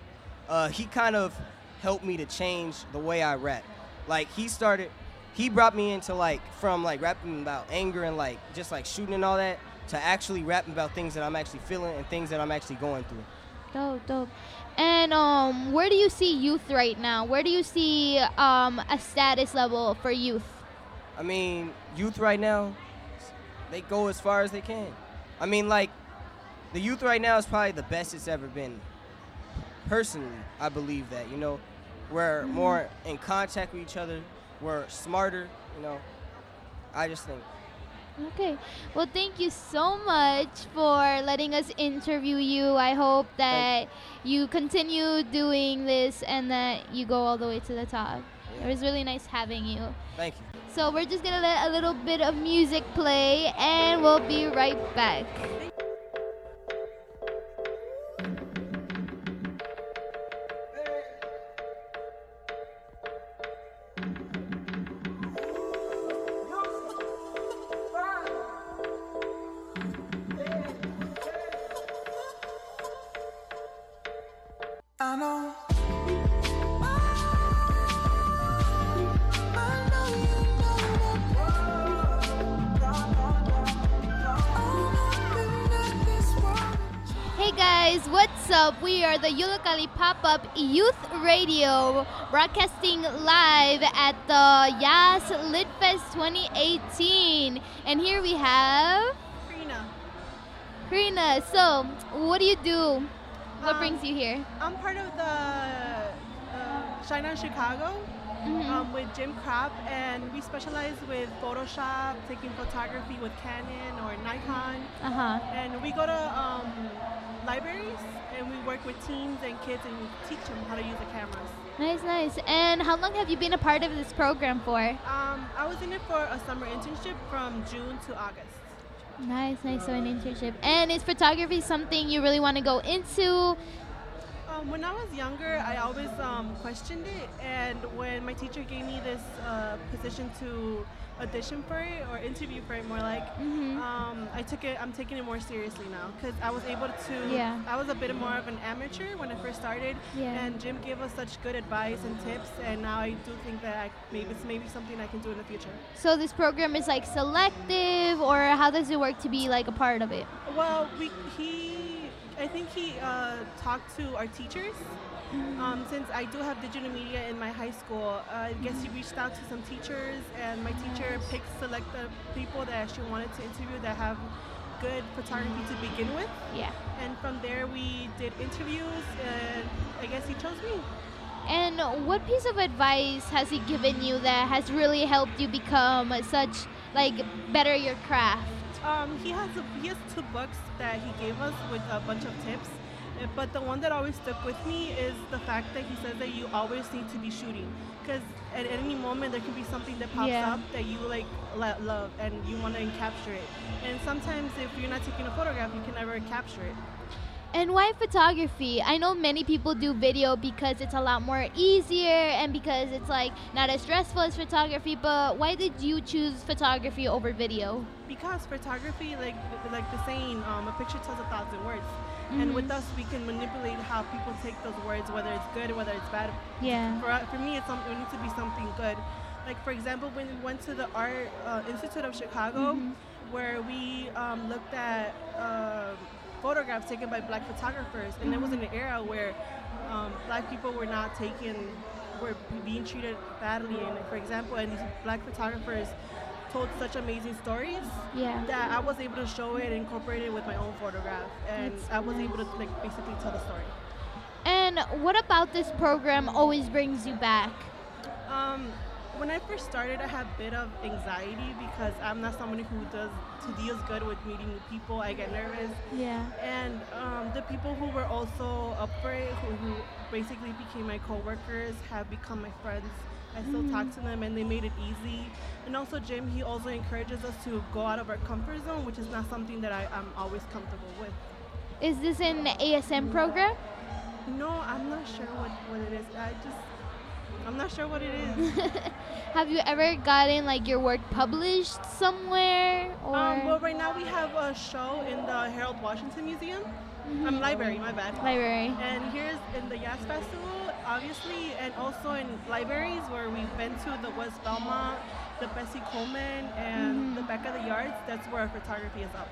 Uh, he kind of helped me to change the way I rap. Like he started, he brought me into like from like rapping about anger and like just like shooting and all that to actually rapping about things that I'm actually feeling and things that I'm actually going through. Dope, dope. And um, where do you see youth right now? Where do you see um, a status level for youth? I mean, youth right now, they go as far as they can. I mean, like, the youth right now is probably the best it's ever been. Personally, I believe that, you know, we're Mhm. more in contact with each other, we're smarter, you know. I just think. Okay. Well, thank you so much for letting us interview you. I hope that you continue doing this and that you go all the way to the top. It was really nice having you. Thank you. So we're just gonna let a little bit of music play and we'll be right back. Hey guys, what's up? We are the Yollocalli Pop Up Youth Radio, broadcasting live at the Yas Lit Fest 2018. And here we have. Karina. Karina, so what do you do? What Um, brings you here? I'm part of the uh, Shine on Chicago um, with Jim Krapp, and we specialize with Photoshop, taking photography with Canon or Nikon. Uh-huh. And we go to um, libraries and we work with teens and kids and we teach them how to use the cameras. Nice, nice. And how long have you been a part of this program for? Um, I was in it for a summer internship from June to August. Nice, nice. So an internship. And is photography something you really want to go into? Um, when I was younger, I always um, questioned it, and when my teacher gave me this uh, position to audition for it or interview for it, more like, Mm-hmm. um, I took it. I'm taking it more seriously now because I was able to. Yeah. I was a bit more of an amateur when I first started, Yeah. and Jim gave us such good advice and tips, and now I do think that I, maybe it's maybe something I can do in the future. So this program is like selective, or how does it work to be like a part of it? Well, we he, I think he uh, talked to our teachers. Um, since I do have digital media in my high school, uh, I guess he reached out to some teachers, and my teacher picked select the people that she wanted to interview that have good photography to begin with. Yeah. And from there, we did interviews, and I guess he chose me. And what piece of advice has he given you that has really helped you become such like better your craft? Um, he has a, he has two books that he gave us with a bunch of tips. Uh, But the one that always stuck with me is the fact that he says that you always need to be shooting because at any moment there can be something that pops Yeah. up that you like lo- love and you want to capture it. And sometimes if you're not taking a photograph, you can never capture it. And why photography? I know many people do video because it's a lot more easier and because it's like not as stressful as photography, but why did you choose photography over video? Because photography, like like the saying, um, a picture tells a thousand words. And Mhm. with us, we can manipulate how people take those words, whether it's good whether it's bad. Yeah. For, for me, it's something, it needs to be something good. Like for example, when we went to the Art uh, Institute of Chicago, Mhm. where we um, looked at uh, photographs taken by black photographers, and it was in an era where um, black people were not taken, were being treated badly. And for example, and these black photographers told such amazing stories Yeah. that I was able to show it and incorporate it with my own photograph, and That's I was able to like basically tell the story. And what about this program always brings you back? Um, when I first started, I had a bit of anxiety because I'm not someone who does who deals good with meeting new people. I get nervous. Yeah. And um, the people who were also up for it, who, who basically became my coworkers, have become my friends. I still talk to them, and they made it easy. And also, Jim, he also encourages us to go out of our comfort zone, which is not something that I, I'm always comfortable with. Is this an ASM program? No, I'm not sure what, what it is. I just, I'm not sure what it is. Have you ever gotten like your work published somewhere or Um, well, right now we have a show in the Harold Washington Museum. Um, library, my bad. Library. And here's in the Yas Festival, obviously, and also in libraries where we've been to the West Belmont, the Bessie Coleman, and the back of the yards. That's where our photography is up.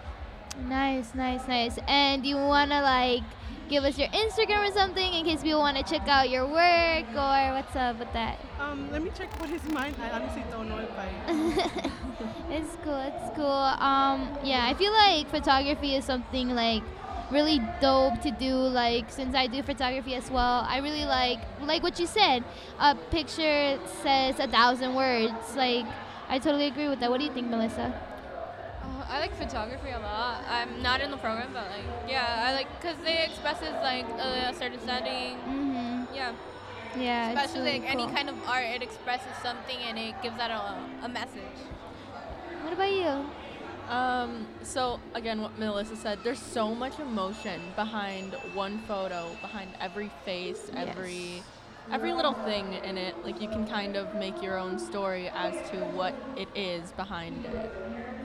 Nice, nice, nice. And you wanna like give us your Instagram or something in case people wanna check out your work or what's up with that? Um, let me check what is mine. I honestly don't know if I. It's cool, it's cool. Um, yeah, I feel like photography is something like really dope to do. Like since I do photography as well, I really like like what you said. A picture says a thousand words. Like I totally agree with that. What do you think, Melissa? Uh, I like photography a lot. I'm not in the program, but like, yeah, I like because they expresses like a certain setting. Mm-hmm. Yeah. Yeah, Especially really like any kind of art, it expresses something and it gives out a, a message. What about you? Um, so again, what Melissa said, there's so much emotion behind one photo, behind every face, every every little thing in it. Like you can kind of make your own story as to what it is behind it.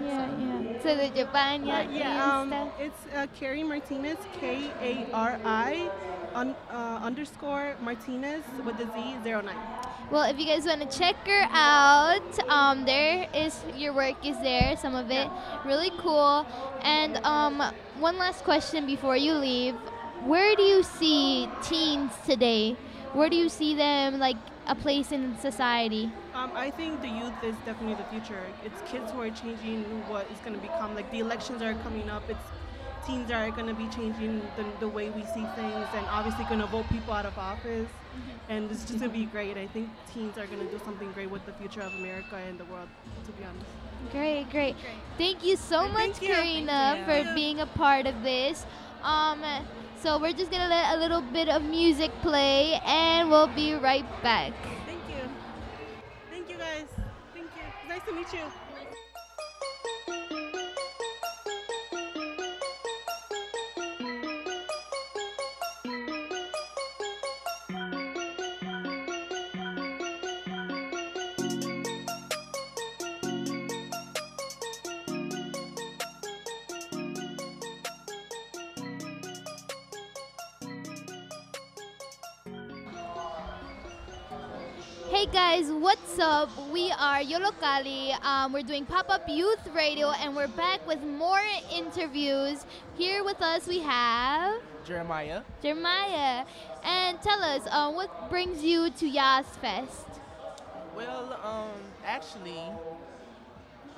Yeah, yeah. So the Japan, yeah, yeah, um, it's uh, Kari Martinez, K A R I un, uh, underscore Martinez with the Z zero nine. Well, if you guys want to check her out, um, there is your work is there, some of it, really cool. And um, one last question before you leave: Where do you see teens today? Where do you see them like a place in society? Um, I think the youth is definitely the future. It's kids who are changing what is going to become. Like the elections are coming up. It's teens are going to be changing the, the way we see things and obviously going to vote people out of office. and it's just gonna be great. I think teens are gonna do something great with the future of America and the world. To be honest. Great, great. Thank you so much, you. Karina, for being a part of this. Um, so we're just gonna let a little bit of music play, and we'll be right back. Thank you. Thank you guys. Thank you. Nice to meet you. Guys, what's up? We are Yollocalli. Um, we're doing pop up youth radio, and we're back with more interviews. Here with us, we have Jeremiah. Jeremiah. And tell us, uh, what brings you to Yas Fest? Well, um, actually,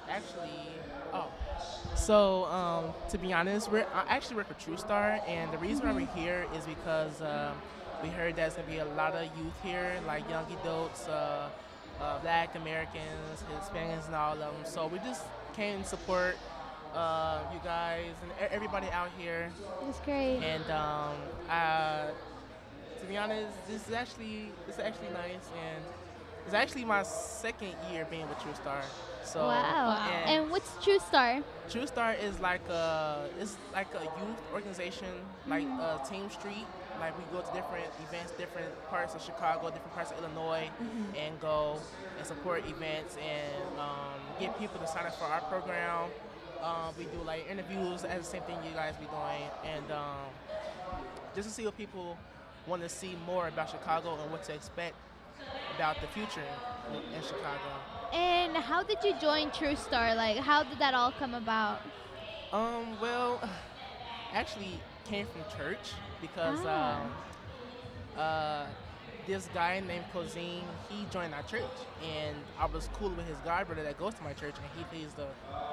actually, oh, so um, to be honest, we're I actually work for True Star, and the reason why we're here is because um, we heard there's gonna be a lot of youth here, like young adults, uh, uh, Black Americans, Hispanics, and all of them. So we just came to support uh, you guys and everybody out here. That's great. And um, uh, to be honest, this is actually it's actually nice, and it's actually my second year being with True Star. So wow. and And what's True Star? True Star is like a it's like a youth organization, like uh, Team Street. Like we go to different events, different parts of Chicago, different parts of Illinois, Mhm. and go and support events and um, get people to sign up for our program. Um, we do like interviews, as the same thing you guys be doing, and um, just to see what people want to see more about Chicago and what to expect about the future in, in Chicago. And how did you join True Star? Like, how did that all come about? Um, well, actually came from church because Ah. um, uh, this guy named Cosine, he joined our church, and I was cool with his god brother that goes to my church, and he plays the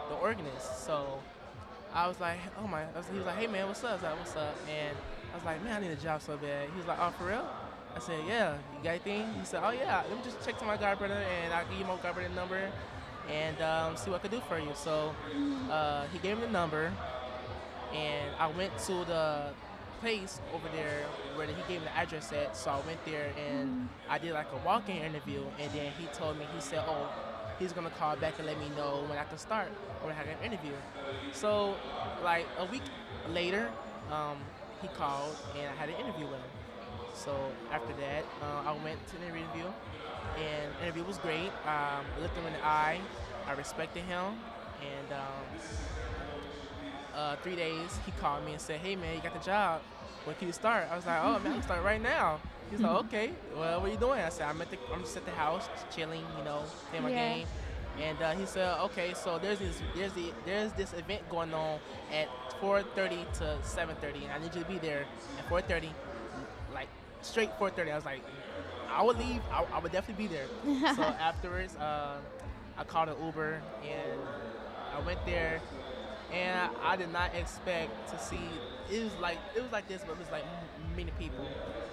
the organist. So I was like, oh my, was, he was like, hey man, what's up? I was like, what's up? And I was like, man, I need a job so bad. He was like, oh for real? I said, yeah. You got anything? He said, oh yeah. Let me just check to my god brother, and I'll give you my god brother number, and um, see what I can do for you. So uh, he gave me the number, and I went to the place over there where he gave me the address at. So I went there and I did like a walk-in interview, and then he told me he said, "Oh, he's gonna call back and let me know when I can start or when I can interview." So like a week later, um, he called and I had an interview with him. So after that, uh, I went to the interview, and the interview was great. Um, I looked him in the eye. I respected him, and um, uh, three days, he called me and said, "Hey man, you got the job. When can you start?" I was like, "Oh man, I can start right now." He's like, "Okay. Well, what are you doing?" I said, "I'm at the, I'm just at the house, chilling, you know, playing my Yeah. game." And uh, he said, "Okay, so there's this there's the there's this event going on at 4:30 to 7:30, and I need you to be there at 4:30, like straight 4:30." I was like, "I would leave. I, I would definitely be there." so afterwards, uh, I called an Uber and I went there and I did not expect to see. It was like it was like this, but it was like many people,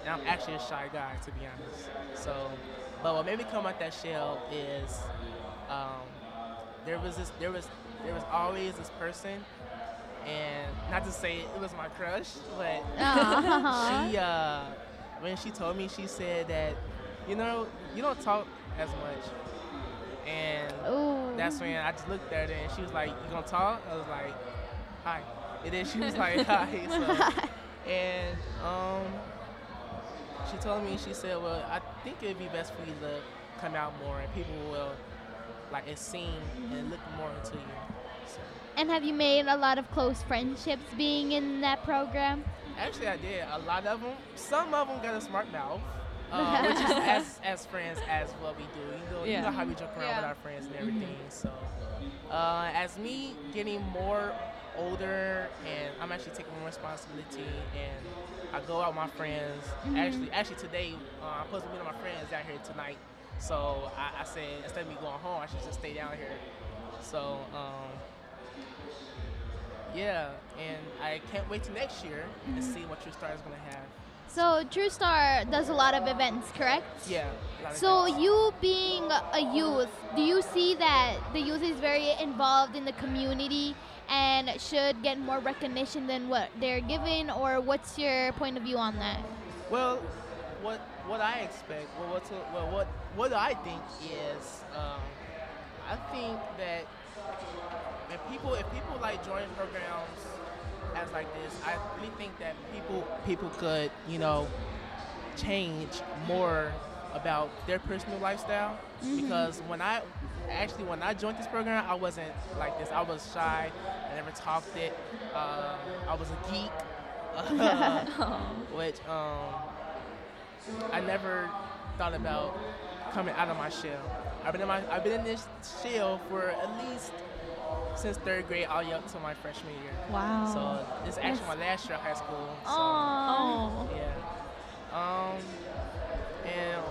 and I'm actually a shy guy to be honest. So, but what made me come out that shell is um, there was this, there was there was always this person, and not to say it was my crush, but she uh, when she told me, she said that you know you don't talk as much. And Ooh. that's when I just looked at her and she was like, "You gonna talk?" I was like, "Hi." And then she was like, "Hi." So, and um, she told me, she said, "Well, I think it'd be best for you to come out more, and people will like it seen and look more into you." So, And have you made a lot of close friendships being in that program? actually, I did a lot of them. Some of them got a smart mouth. Uh, which is as, as friends as what we do. You know, you know how we joke around with our friends and everything. So, uh, as me getting more older and I'm actually taking more responsibility and I go out with my friends. Mhm. Actually, actually today uh, I'm supposed to meet my friends out here tonight. So I, I said instead of me going home, I should just stay down here. So um, yeah, and I can't wait to next year to Mhm. see what True Star is gonna have. So True Star does a lot of events, correct? Yeah. a So you being a youth, do you see that the youth is very involved in the community and should get more recognition than what they're given, or what's your point of view on that? Well, what what I expect, well, what's well, what what I think is, um, I think that if people if people like join programs as like this, I really think that people people could you know change more about their personal lifestyle Mhm. because when I actually when I joined this program, I wasn't like this. I was shy. I never talked it. Uh, I was a geek, which um, I never thought about coming out of my shell. I've been in my I've been in this shell for at least since third grade all the way up to my freshman year. Wow. So this is actually my last year of high school. So, Aw. Yeah. Um, and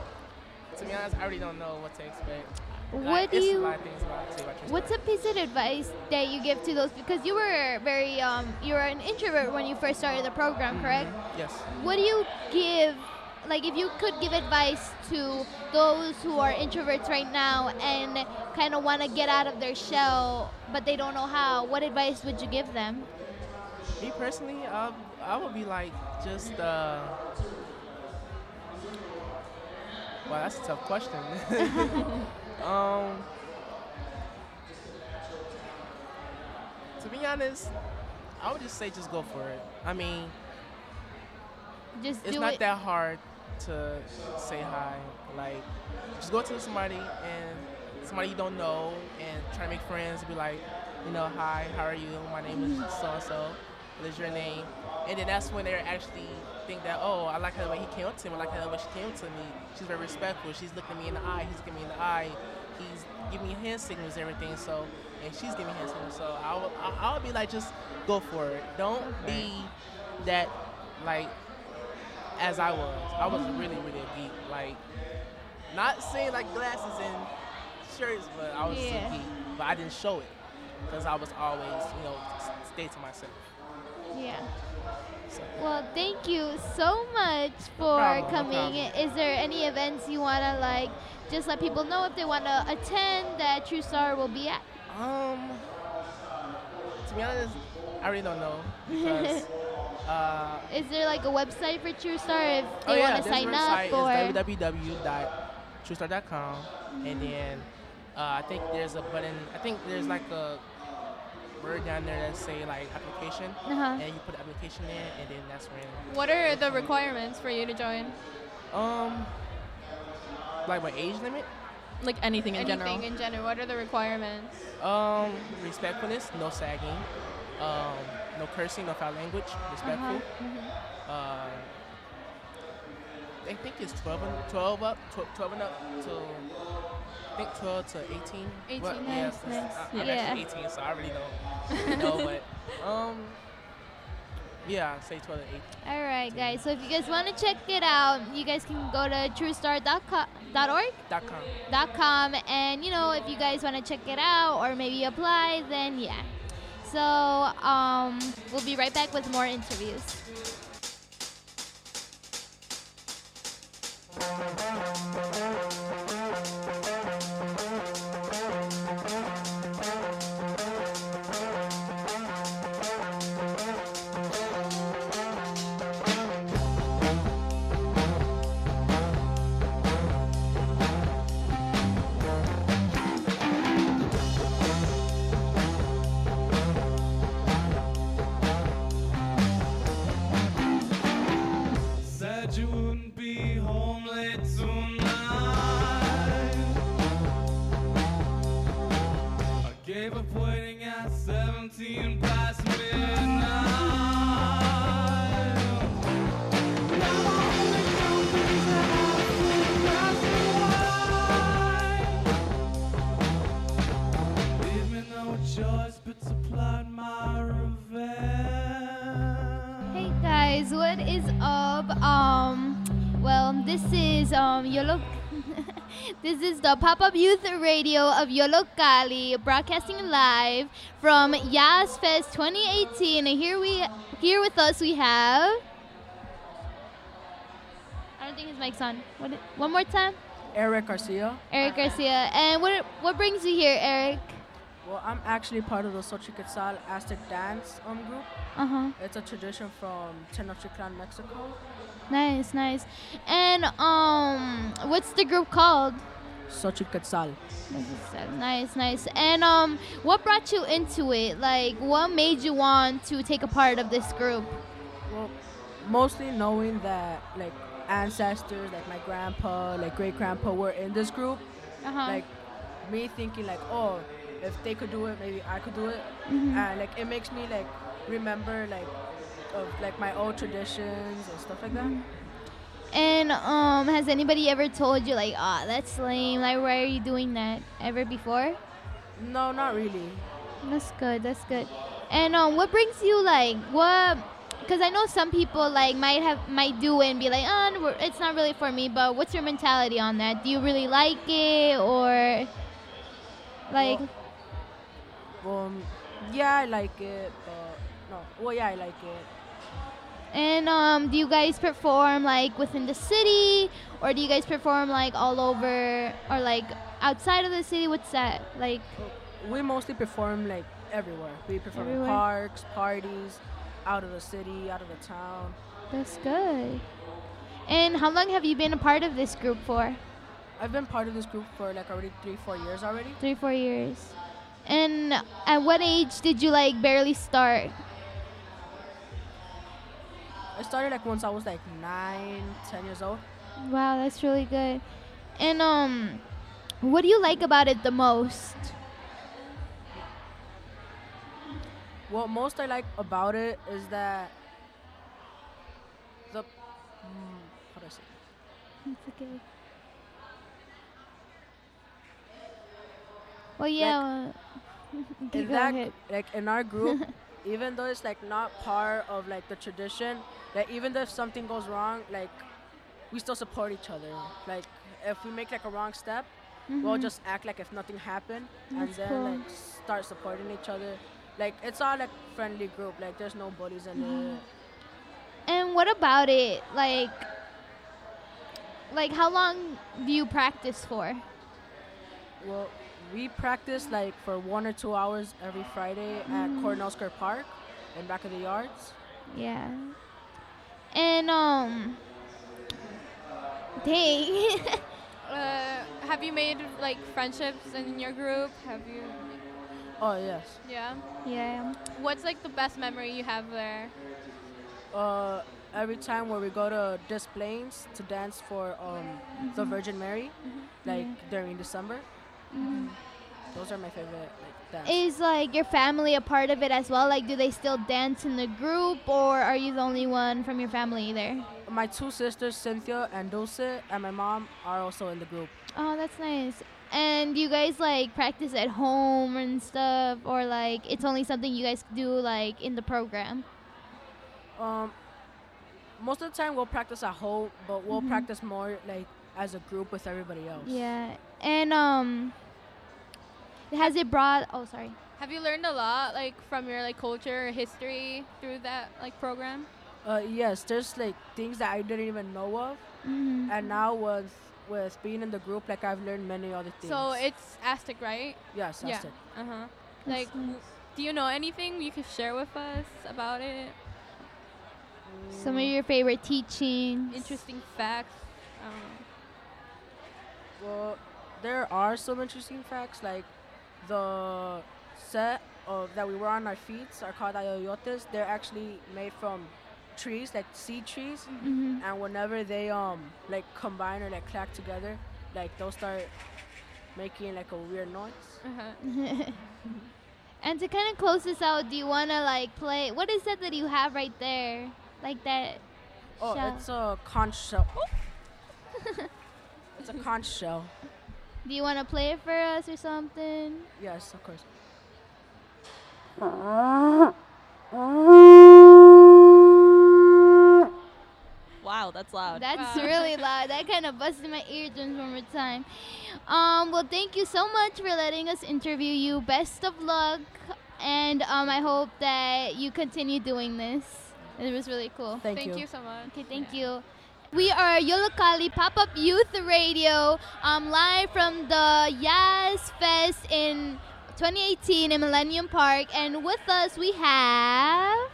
to be honest, I really don't know what to expect. What Like, do you- A lot of things about it too. about What's a piece of advice that you give to those? Because you were very, um, you were an introvert when you first started the program, correct? Yes. What do you give, like, if you could give advice to those who are introverts right now and kind of want to get out of their shell, but they don't know how? What advice would you give them? Me personally, I I would be like just uh. Wow, that's a tough question. um. To be honest, I would just say just go for it. I mean, Just it's not it. that hard to say hi. Like, just go to somebody and somebody you don't know and try to make friends and be like, you know, hi, how are you? My name is so and so. What is your name? And then that's when they actually think that, oh, I like how the way he came up to me. I like how the way she came up to me. She's very respectful. She's looking me in the eye. He's looking me in the eye. He's giving me hand signals and everything. So, and she's giving me hand signals. So I would, I, I would be like, just go for it. Don't be that, like, as I was. I was really, really a geek. Like, not saying like glasses and shirts, but I was Yeah. geek. But I didn't show it because I was always, you know, stay to myself. Yeah. So. Well, thank you so much for problem, coming. problem. Is there any events you want to like just let people know if they want to attend that True Star will be at? Um, to be honest, I really don't know because. Uh, Is there like a website for True Star if oh they yeah, want to this sign website up or? is www.truestar.com, and then uh, I think there's a button. I think there's like a word down there that say like application, Uh-huh. and you put the application in, and then that's when. What are the requirements for you to join? Um, like my age limit. Like anything in Anything general. in general. What are the requirements? Um, respectfulness, no sagging, um, no cursing, no foul language, respectful. Uh-huh. Uh, I think it's 12 and 12 up, tw- 12 and up to I think 12 to 18. 18, Well, nice, yes, nice. I, I'm Yeah. actually 18, so I really don't know, but um, yeah, say 12 to 18. All right, guys. So if you guys want to check it out, you guys can go to truestar.com, .org, Dot com. dot .com, and you know if you guys want to check it out or maybe apply, then yeah. So um, we'll be right back with more interviews. Said this is the pop-up youth radio of Yolo Cali, broadcasting live from Yas Fest 2018. And here we, here with us, we have. I don't think his mic's on. What? One more time. Eric Garcia. Eric Garcia. And what what brings you here, Eric? Well, I'm actually part of the Xochiquetzal Aztec dance um, group. Uh huh. It's a tradition from Tenochtitlan, Mexico. Nice, nice. And um, what's the group called? Xochiquetzal. Nice, nice. And um, what brought you into it? Like, what made you want to take a part of this group? Well, mostly knowing that like ancestors, like my grandpa, like great grandpa, were in this group. Uh-huh. Like me thinking like, oh, if they could do it, maybe I could do it. Mhm. And like it makes me like remember like of like my old traditions and stuff like that. And um, has anybody ever told you like, ah, that's lame? Like, why are you doing that? Ever before? No, not really. That's good. That's good. And um, what brings you like what? Because I know some people like might have might do it and be like, oh, no, it's not really for me. But what's your mentality on that? Do you really like it or like? Um, yeah, I like it, but no. Well, yeah, I like it. And um, do you guys perform like within the city, or do you guys perform like all over, or like outside of the city? What's that like? We mostly perform like everywhere. We perform Everywhere. in parks, parties, out of the city, out of the town. That's good. And how long have you been a part of this group for? I've been part of this group for like already three, four years already. Three, four years. And at what age did you like barely start? I started like once I was like nine, ten years old. Wow, that's really good. And um, what do you like about it the most? What most I like about it is that the mm, how do I say? it? It's okay. Well, yeah. uh, in that ahead. like in our group even though it's like not part of like the tradition like even though if something goes wrong like we still support each other like if we make like a wrong step we'll Mhm. just act like if nothing happened and then cool. like start supporting each other like it's all like friendly group like there's no bullies in Mhm. it And what about it? Like, like how long do you practice for? well we practice like for one or two hours every friday Mhm. at cornell square park in back of the yards Yeah. And um, dang. Uh, have you made like friendships in your group? Have you? oh yes Yeah. Yeah. What's like the best memory you have there? uh, every time where we go to Des Plaines to dance for um, the Mhm. Virgin Mary, like Yeah. during December. Those are my favorite like dance. Is like your family a part of it as well? Like, do they still dance in the group, or are you the only one from your family there? my two sisters, Cynthia and Dulce, and my mom are also in the group. Oh, that's nice. And you guys like practice at home and stuff, or like it's only something you guys do like in the program? Um, most of the time we'll practice at home, but we'll Mhm. practice more like as a group with everybody else. Yeah. And um, has it brought? Oh, sorry. Have you learned a lot like from your like culture or history through that like program? Uh, yes, there's like things that I didn't even know of, Mhm. and now with with being in the group, like I've learned many other things. So it's Aztec, right? Yes, yeah. Aztec. Uh huh. Like, w- do you know anything you could share with us about it? Some of your favorite teachings. Interesting facts. Um, Well, there are some interesting facts like the set of that we wear on our feet are called ayoyotes. They're actually made from trees, like seed trees, Mhm. and whenever they um like combine or like clack together, like they'll start making like a weird noise. uh-huh. and to kind of close this out, do you want to like play? What is that that you have right there? Like that. Oh, shell? it's a conch shell. it's a conch shell. Do you want to play it for us or something? Yes, of course. Wow, that's loud. That's really loud. That kind of busted my eardrums one more time. Um, well, thank you so much for letting us interview you. Best of luck, and um, I hope that you continue doing this. It was really cool. Thank Thank you. you so much. Okay, thank you. We are Yollocalli Pop Up Youth Radio, um, live from the Yas Fest in 2018 in Millennium Park. And with us we have.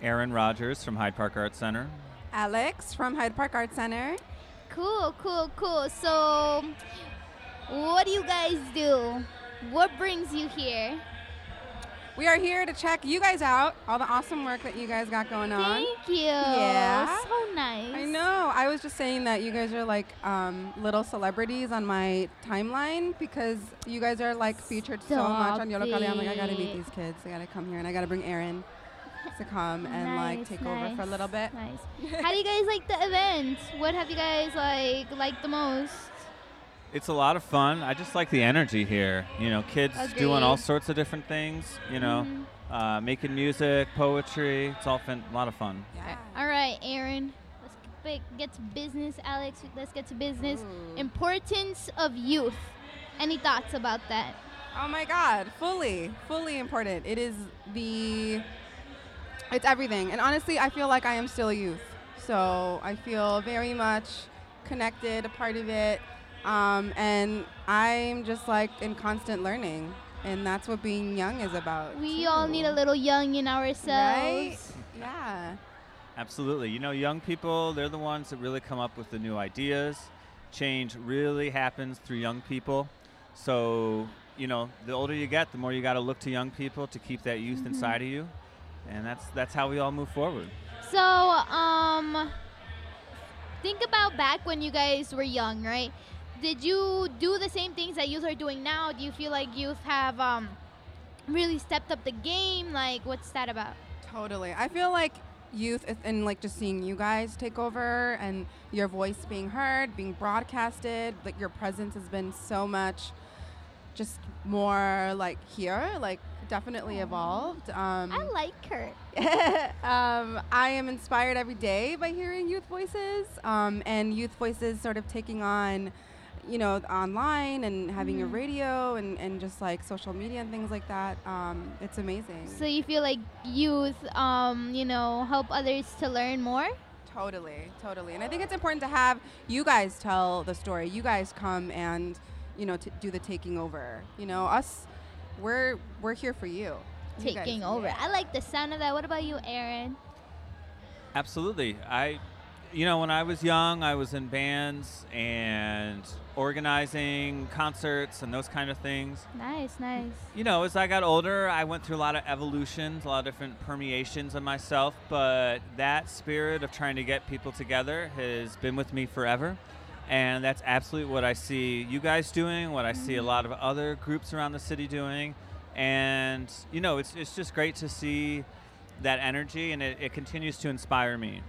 Aaron Rogers from Hyde Park Art Center. Alex from Hyde Park Art Center. Cool, cool, cool. So, what do you guys do? What brings you here? We are here to check you guys out, all the awesome work that you guys got going on. Thank you. Yeah. So nice. I know. I was just saying that you guys are like um, little celebrities on my timeline because you guys are like featured so much on Stop Yollocalli. I'm like, I gotta meet these kids. I gotta come here and I gotta bring Aaron to come and like Nice, take over for a little bit. Nice. How do you guys like the event? What have you guys like liked the most? It's a lot of fun. I just like the energy here. You know, kids doing all sorts of different things. You know, Mhm. uh, making music, poetry. It's all fun, a lot of fun. All right, Aaron. Let's get get to business, Alex. Let's get to business. Importance of youth. Any thoughts about that? Oh my God, fully, fully important. It is the, it's everything. And honestly, I feel like I am still a youth. So I feel very much connected, a part of it. Um, and I'm just like in constant learning. And that's what being young is about. We all need a little young in ourselves. Right? Yeah. Absolutely. You know, young people, they're the ones that really come up with the new ideas. Change really happens through young people. So, you know, the older you get, the more you got to look to young people to keep that youth Mhm. inside of you. And that's that's how we all move forward. So, um, think about back when you guys were young, right? Did you do the same things that youth are doing now? Do you feel like youth have um, really stepped up the game? Like, what's that about? Totally. I feel like youth and like just seeing you guys take over and your voice being heard, being broadcasted, like your presence has been so much just more like here, like definitely evolved. Um, I like her. um, I am inspired every day by hearing youth voices um, and youth voices sort of taking on, you know, online and having a Mhm. radio and, and just like social media and things like that. Um, it's amazing. So you feel like youth, um, you know, help others to learn more? Totally, totally. And I think it's important to have you guys tell the story. You guys come and, you know, to do the taking over. You know, us, we're we're here for you. You guys- Taking over. yeah. I like the sound of that. What about you, Aaron? Absolutely. I, you know, when I was young, I was in bands and organizing concerts and those kind of things. Nice, nice. You know, as I got older, I went through a lot of evolutions, a lot of different permeations of myself, but that spirit of trying to get people together has been with me forever. And that's absolutely what I see you guys doing, what I see a mm-hmm. lot of other groups around the city doing. And, you know, it's, it's just great to see that energy, and it, it continues to inspire me.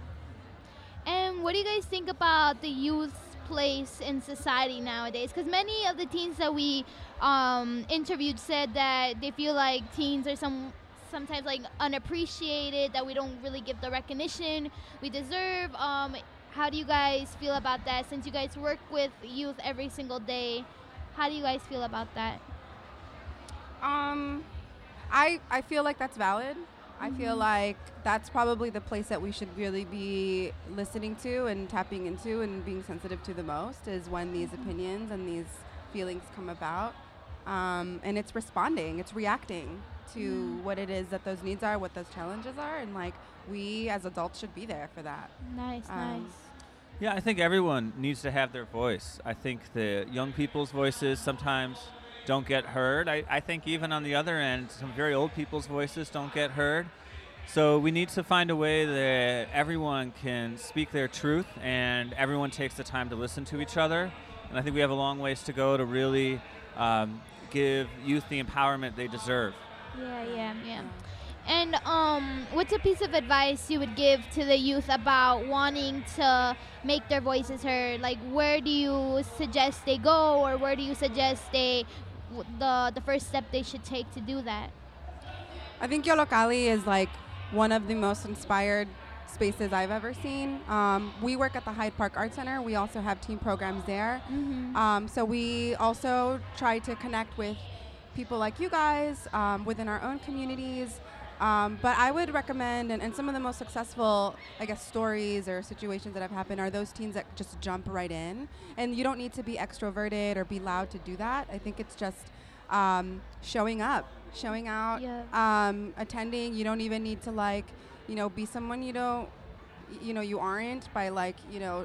And what do you guys think about the youth's place in society nowadays? Because many of the teens that we um, interviewed said that they feel like teens are some sometimes like unappreciated, that we don't really give the recognition we deserve. Um, how do you guys feel about that? Since you guys work with youth every single day, how do you guys feel about that? Um, I I feel like that's valid. I feel like that's probably the place that we should really be listening to and tapping into and being sensitive to the most is when these opinions and these feelings come about. Um, and it's responding, it's reacting to Mm. what it is that those needs are, what those challenges are, and like we as adults should be there for that. Nice, Um, nice. Yeah, I think everyone needs to have their voice. I think the young people's voices sometimes don't get heard. I, I think even on the other end, some very old people's voices don't get heard. So we need to find a way that everyone can speak their truth and everyone takes the time to listen to each other. And I think we have a long ways to go to really um, give youth the empowerment they deserve. Yeah, yeah, yeah. And um, what's a piece of advice you would give to the youth about wanting to make their voices heard? Like, where do you suggest they go, or where do you suggest they the the first step they should take to do that? I think Yollocalli is like one of the most inspired spaces I've ever seen. Um, we work at the Hyde Park Art Center. We also have team programs there. Mhm. Um, so we also try to connect with people like you guys um, within our own communities Um, but I would recommend, and, and some of the most successful, I guess, stories or situations that have happened are those teens that just jump right in. And you don't need to be extroverted or be loud to do that. I think it's just um, showing up, showing out, um, attending. You don't even need to like, you know, be someone you don't, you know, you aren't by like, you know,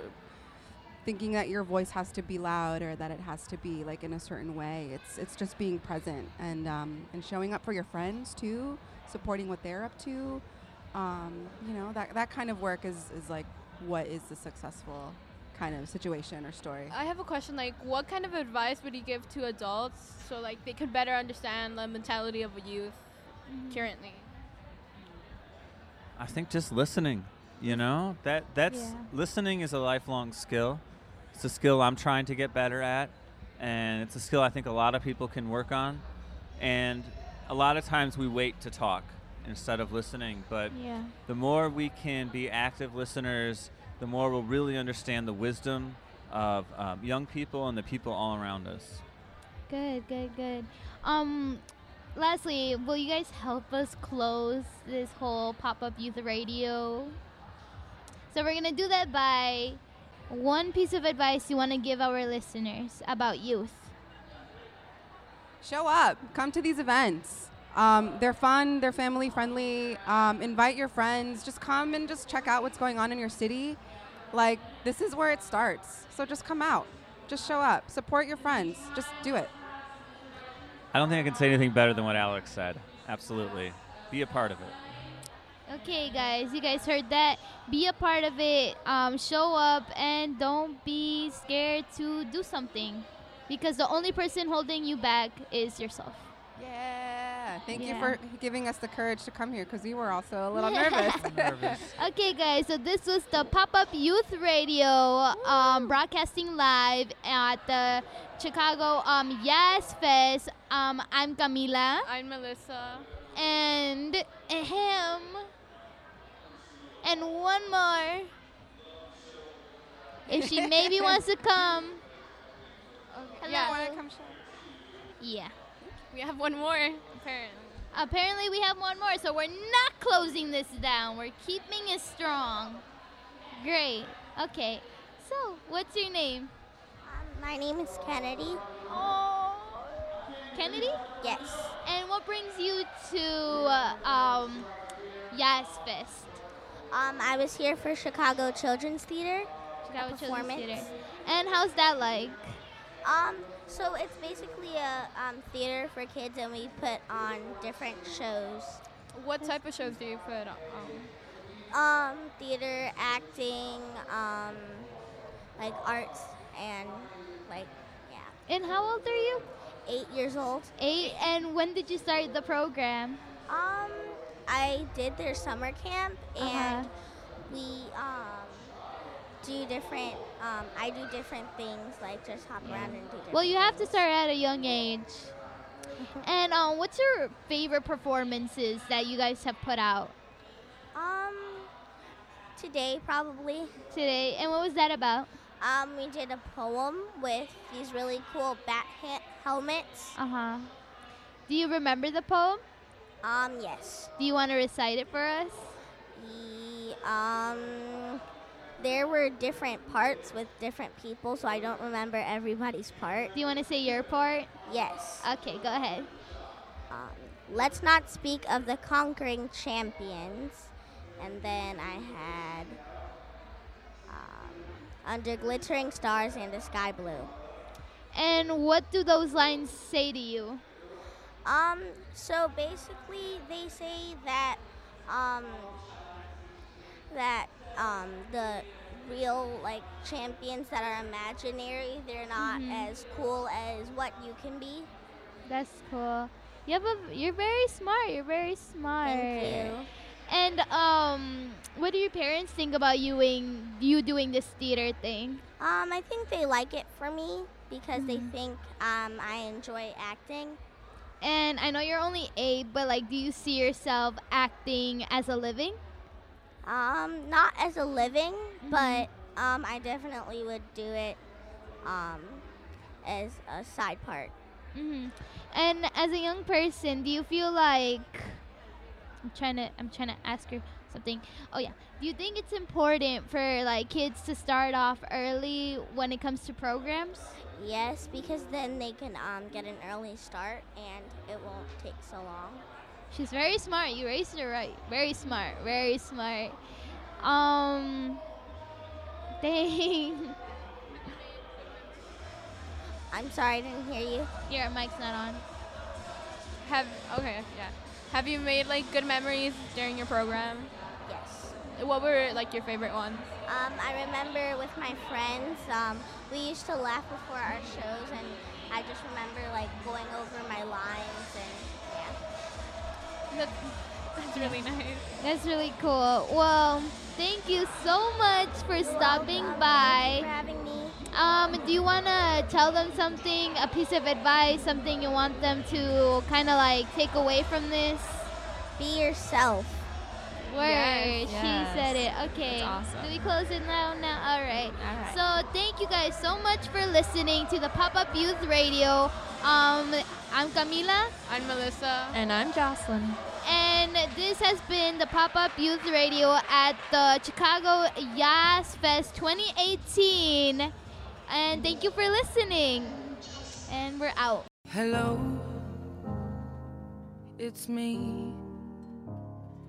thinking that your voice has to be loud or that it has to be like in a certain way. It's it's just being present and um, and showing up for your friends too, supporting what they're up to. Um, you know that that kind of work is is like what is the successful kind of situation or story. I have a question. Like, what kind of advice would you give to adults so like they could better understand the mentality of a youth currently? I think just listening, you know, that that's Yeah. listening is a lifelong skill. It's a skill I'm trying to get better at, and it's a skill I think a lot of people can work on. And a lot of times we wait to talk instead of listening, but Yeah. the more we can be active listeners, the more we'll really understand the wisdom of um, young people and the people all around us. Good, good, good. Um, lastly, will you guys help us close this whole pop-up youth radio? So we're gonna do that by one piece of advice you want to give our listeners about youth. Show up. Come to these events. Um, they're fun. They're family friendly. Um, invite your friends. Just come and just check out what's going on in your city. Like this is where it starts. So just come out. Just show up. Support your friends. Just do it. I don't think I can say anything better than what Alex said. Absolutely. Be a part of it. Okay, guys, you guys heard that. Be a part of it. Um, show up and don't be scared to do something, because the only person holding you back is yourself. Yeah. Thank you for giving us the courage to come here because we were also a little nervous. Okay, guys, so this was the Pop Up Youth Radio um, broadcasting live at the Chicago um, Yes Fest. Um, I'm Camila. I'm Melissa. And him. And one more. If she maybe wants to come. Hello. Yeah. Wanna come show? Yeah. We have one more, apparently. Apparently, we have one more, so we're not closing this down. We're keeping it strong. Great. Okay. So, what's your name? My name is Kennedy. Oh. Kennedy? Yes. And what brings you to uh, um, Yas Fest? Um, I was here for Chicago Children's Theater. Chicago Children's performance. Theater. And how's that like? Um, so it's basically a um, theater for kids, and we put on different shows. What type of shows do you put on? Um, theater, acting, um, like arts, and like yeah. And how old are you? Eight years old. Eight. And when did you start the program? Um, I did their summer camp, Uh-huh. and we um do different. Um, I do different things like just hop around and do. Different Well, you have to start at a young age. And um, what's your favorite performances that you guys have put out Um, today probably. today? And what was that about? Um, we did a poem with these really cool bat ha- helmets. Uh huh. Do you remember the poem? Um, yes. Do you want to recite it for us? Um, there were different parts with different people, so I don't remember everybody's part. Do you want to say your part? Yes. Okay, go ahead. Um, let's not speak of the conquering champions. And then I had um, under glittering stars and the sky blue. And what do those lines say to you? Um, so basically, they say that um, that um, the real like champions that are imaginary, they're not Mhm. as cool as what you can be. That's cool. You have a, you're very smart. You're very smart. Thank you. And um, what do your parents think about you doing you doing this theater thing? Um, I think they like it for me because they think um, I enjoy acting. And I know you're only eight, but like, do you see yourself acting as a living? Um, not as a living, but um, I definitely would do it um, as a side part. hmm And as a young person, do you feel like I'm trying to I'm trying to ask her something. Oh yeah. Do you think it's important for like kids to start off early when it comes to programs? Yes, because then they can um, get an early start and it won't take so long. She's very smart. You raised her right. Very smart. Very smart. Um. Dang. I'm sorry, I didn't hear you. Your mic's not on. Have okay, yeah. Have you made like good memories during your program? Yes. What were like your favorite ones? Um, I remember with my friends, um, we used to laugh before our shows, and I just remember like going over my lines and yeah. That's, that's really nice. That's really cool. Well, thank you so much for stopping by. Thank you for having me. Um, do you want to tell them something, a piece of advice, something you want them to kind of like take away from this? Be yourself. Word. Yes, She yes. said it. Okay. That's awesome. Do we close it now? Now. All right. All right. So thank you guys so much for listening to the Pop Up Youth Radio. Um, I'm Camila. I'm Melissa. And I'm Jocelyn. And this has been the Pop Up Youth Radio at the Chicago Yas Fest 2018. And thank you for listening. And we're out. Hello, it's me.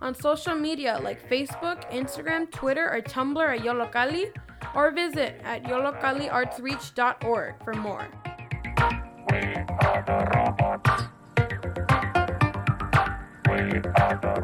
on social media like Facebook, Instagram, Twitter, or Tumblr at Yollocalli, or visit at yollocalliartsreach.org for more. We are the robots. We are the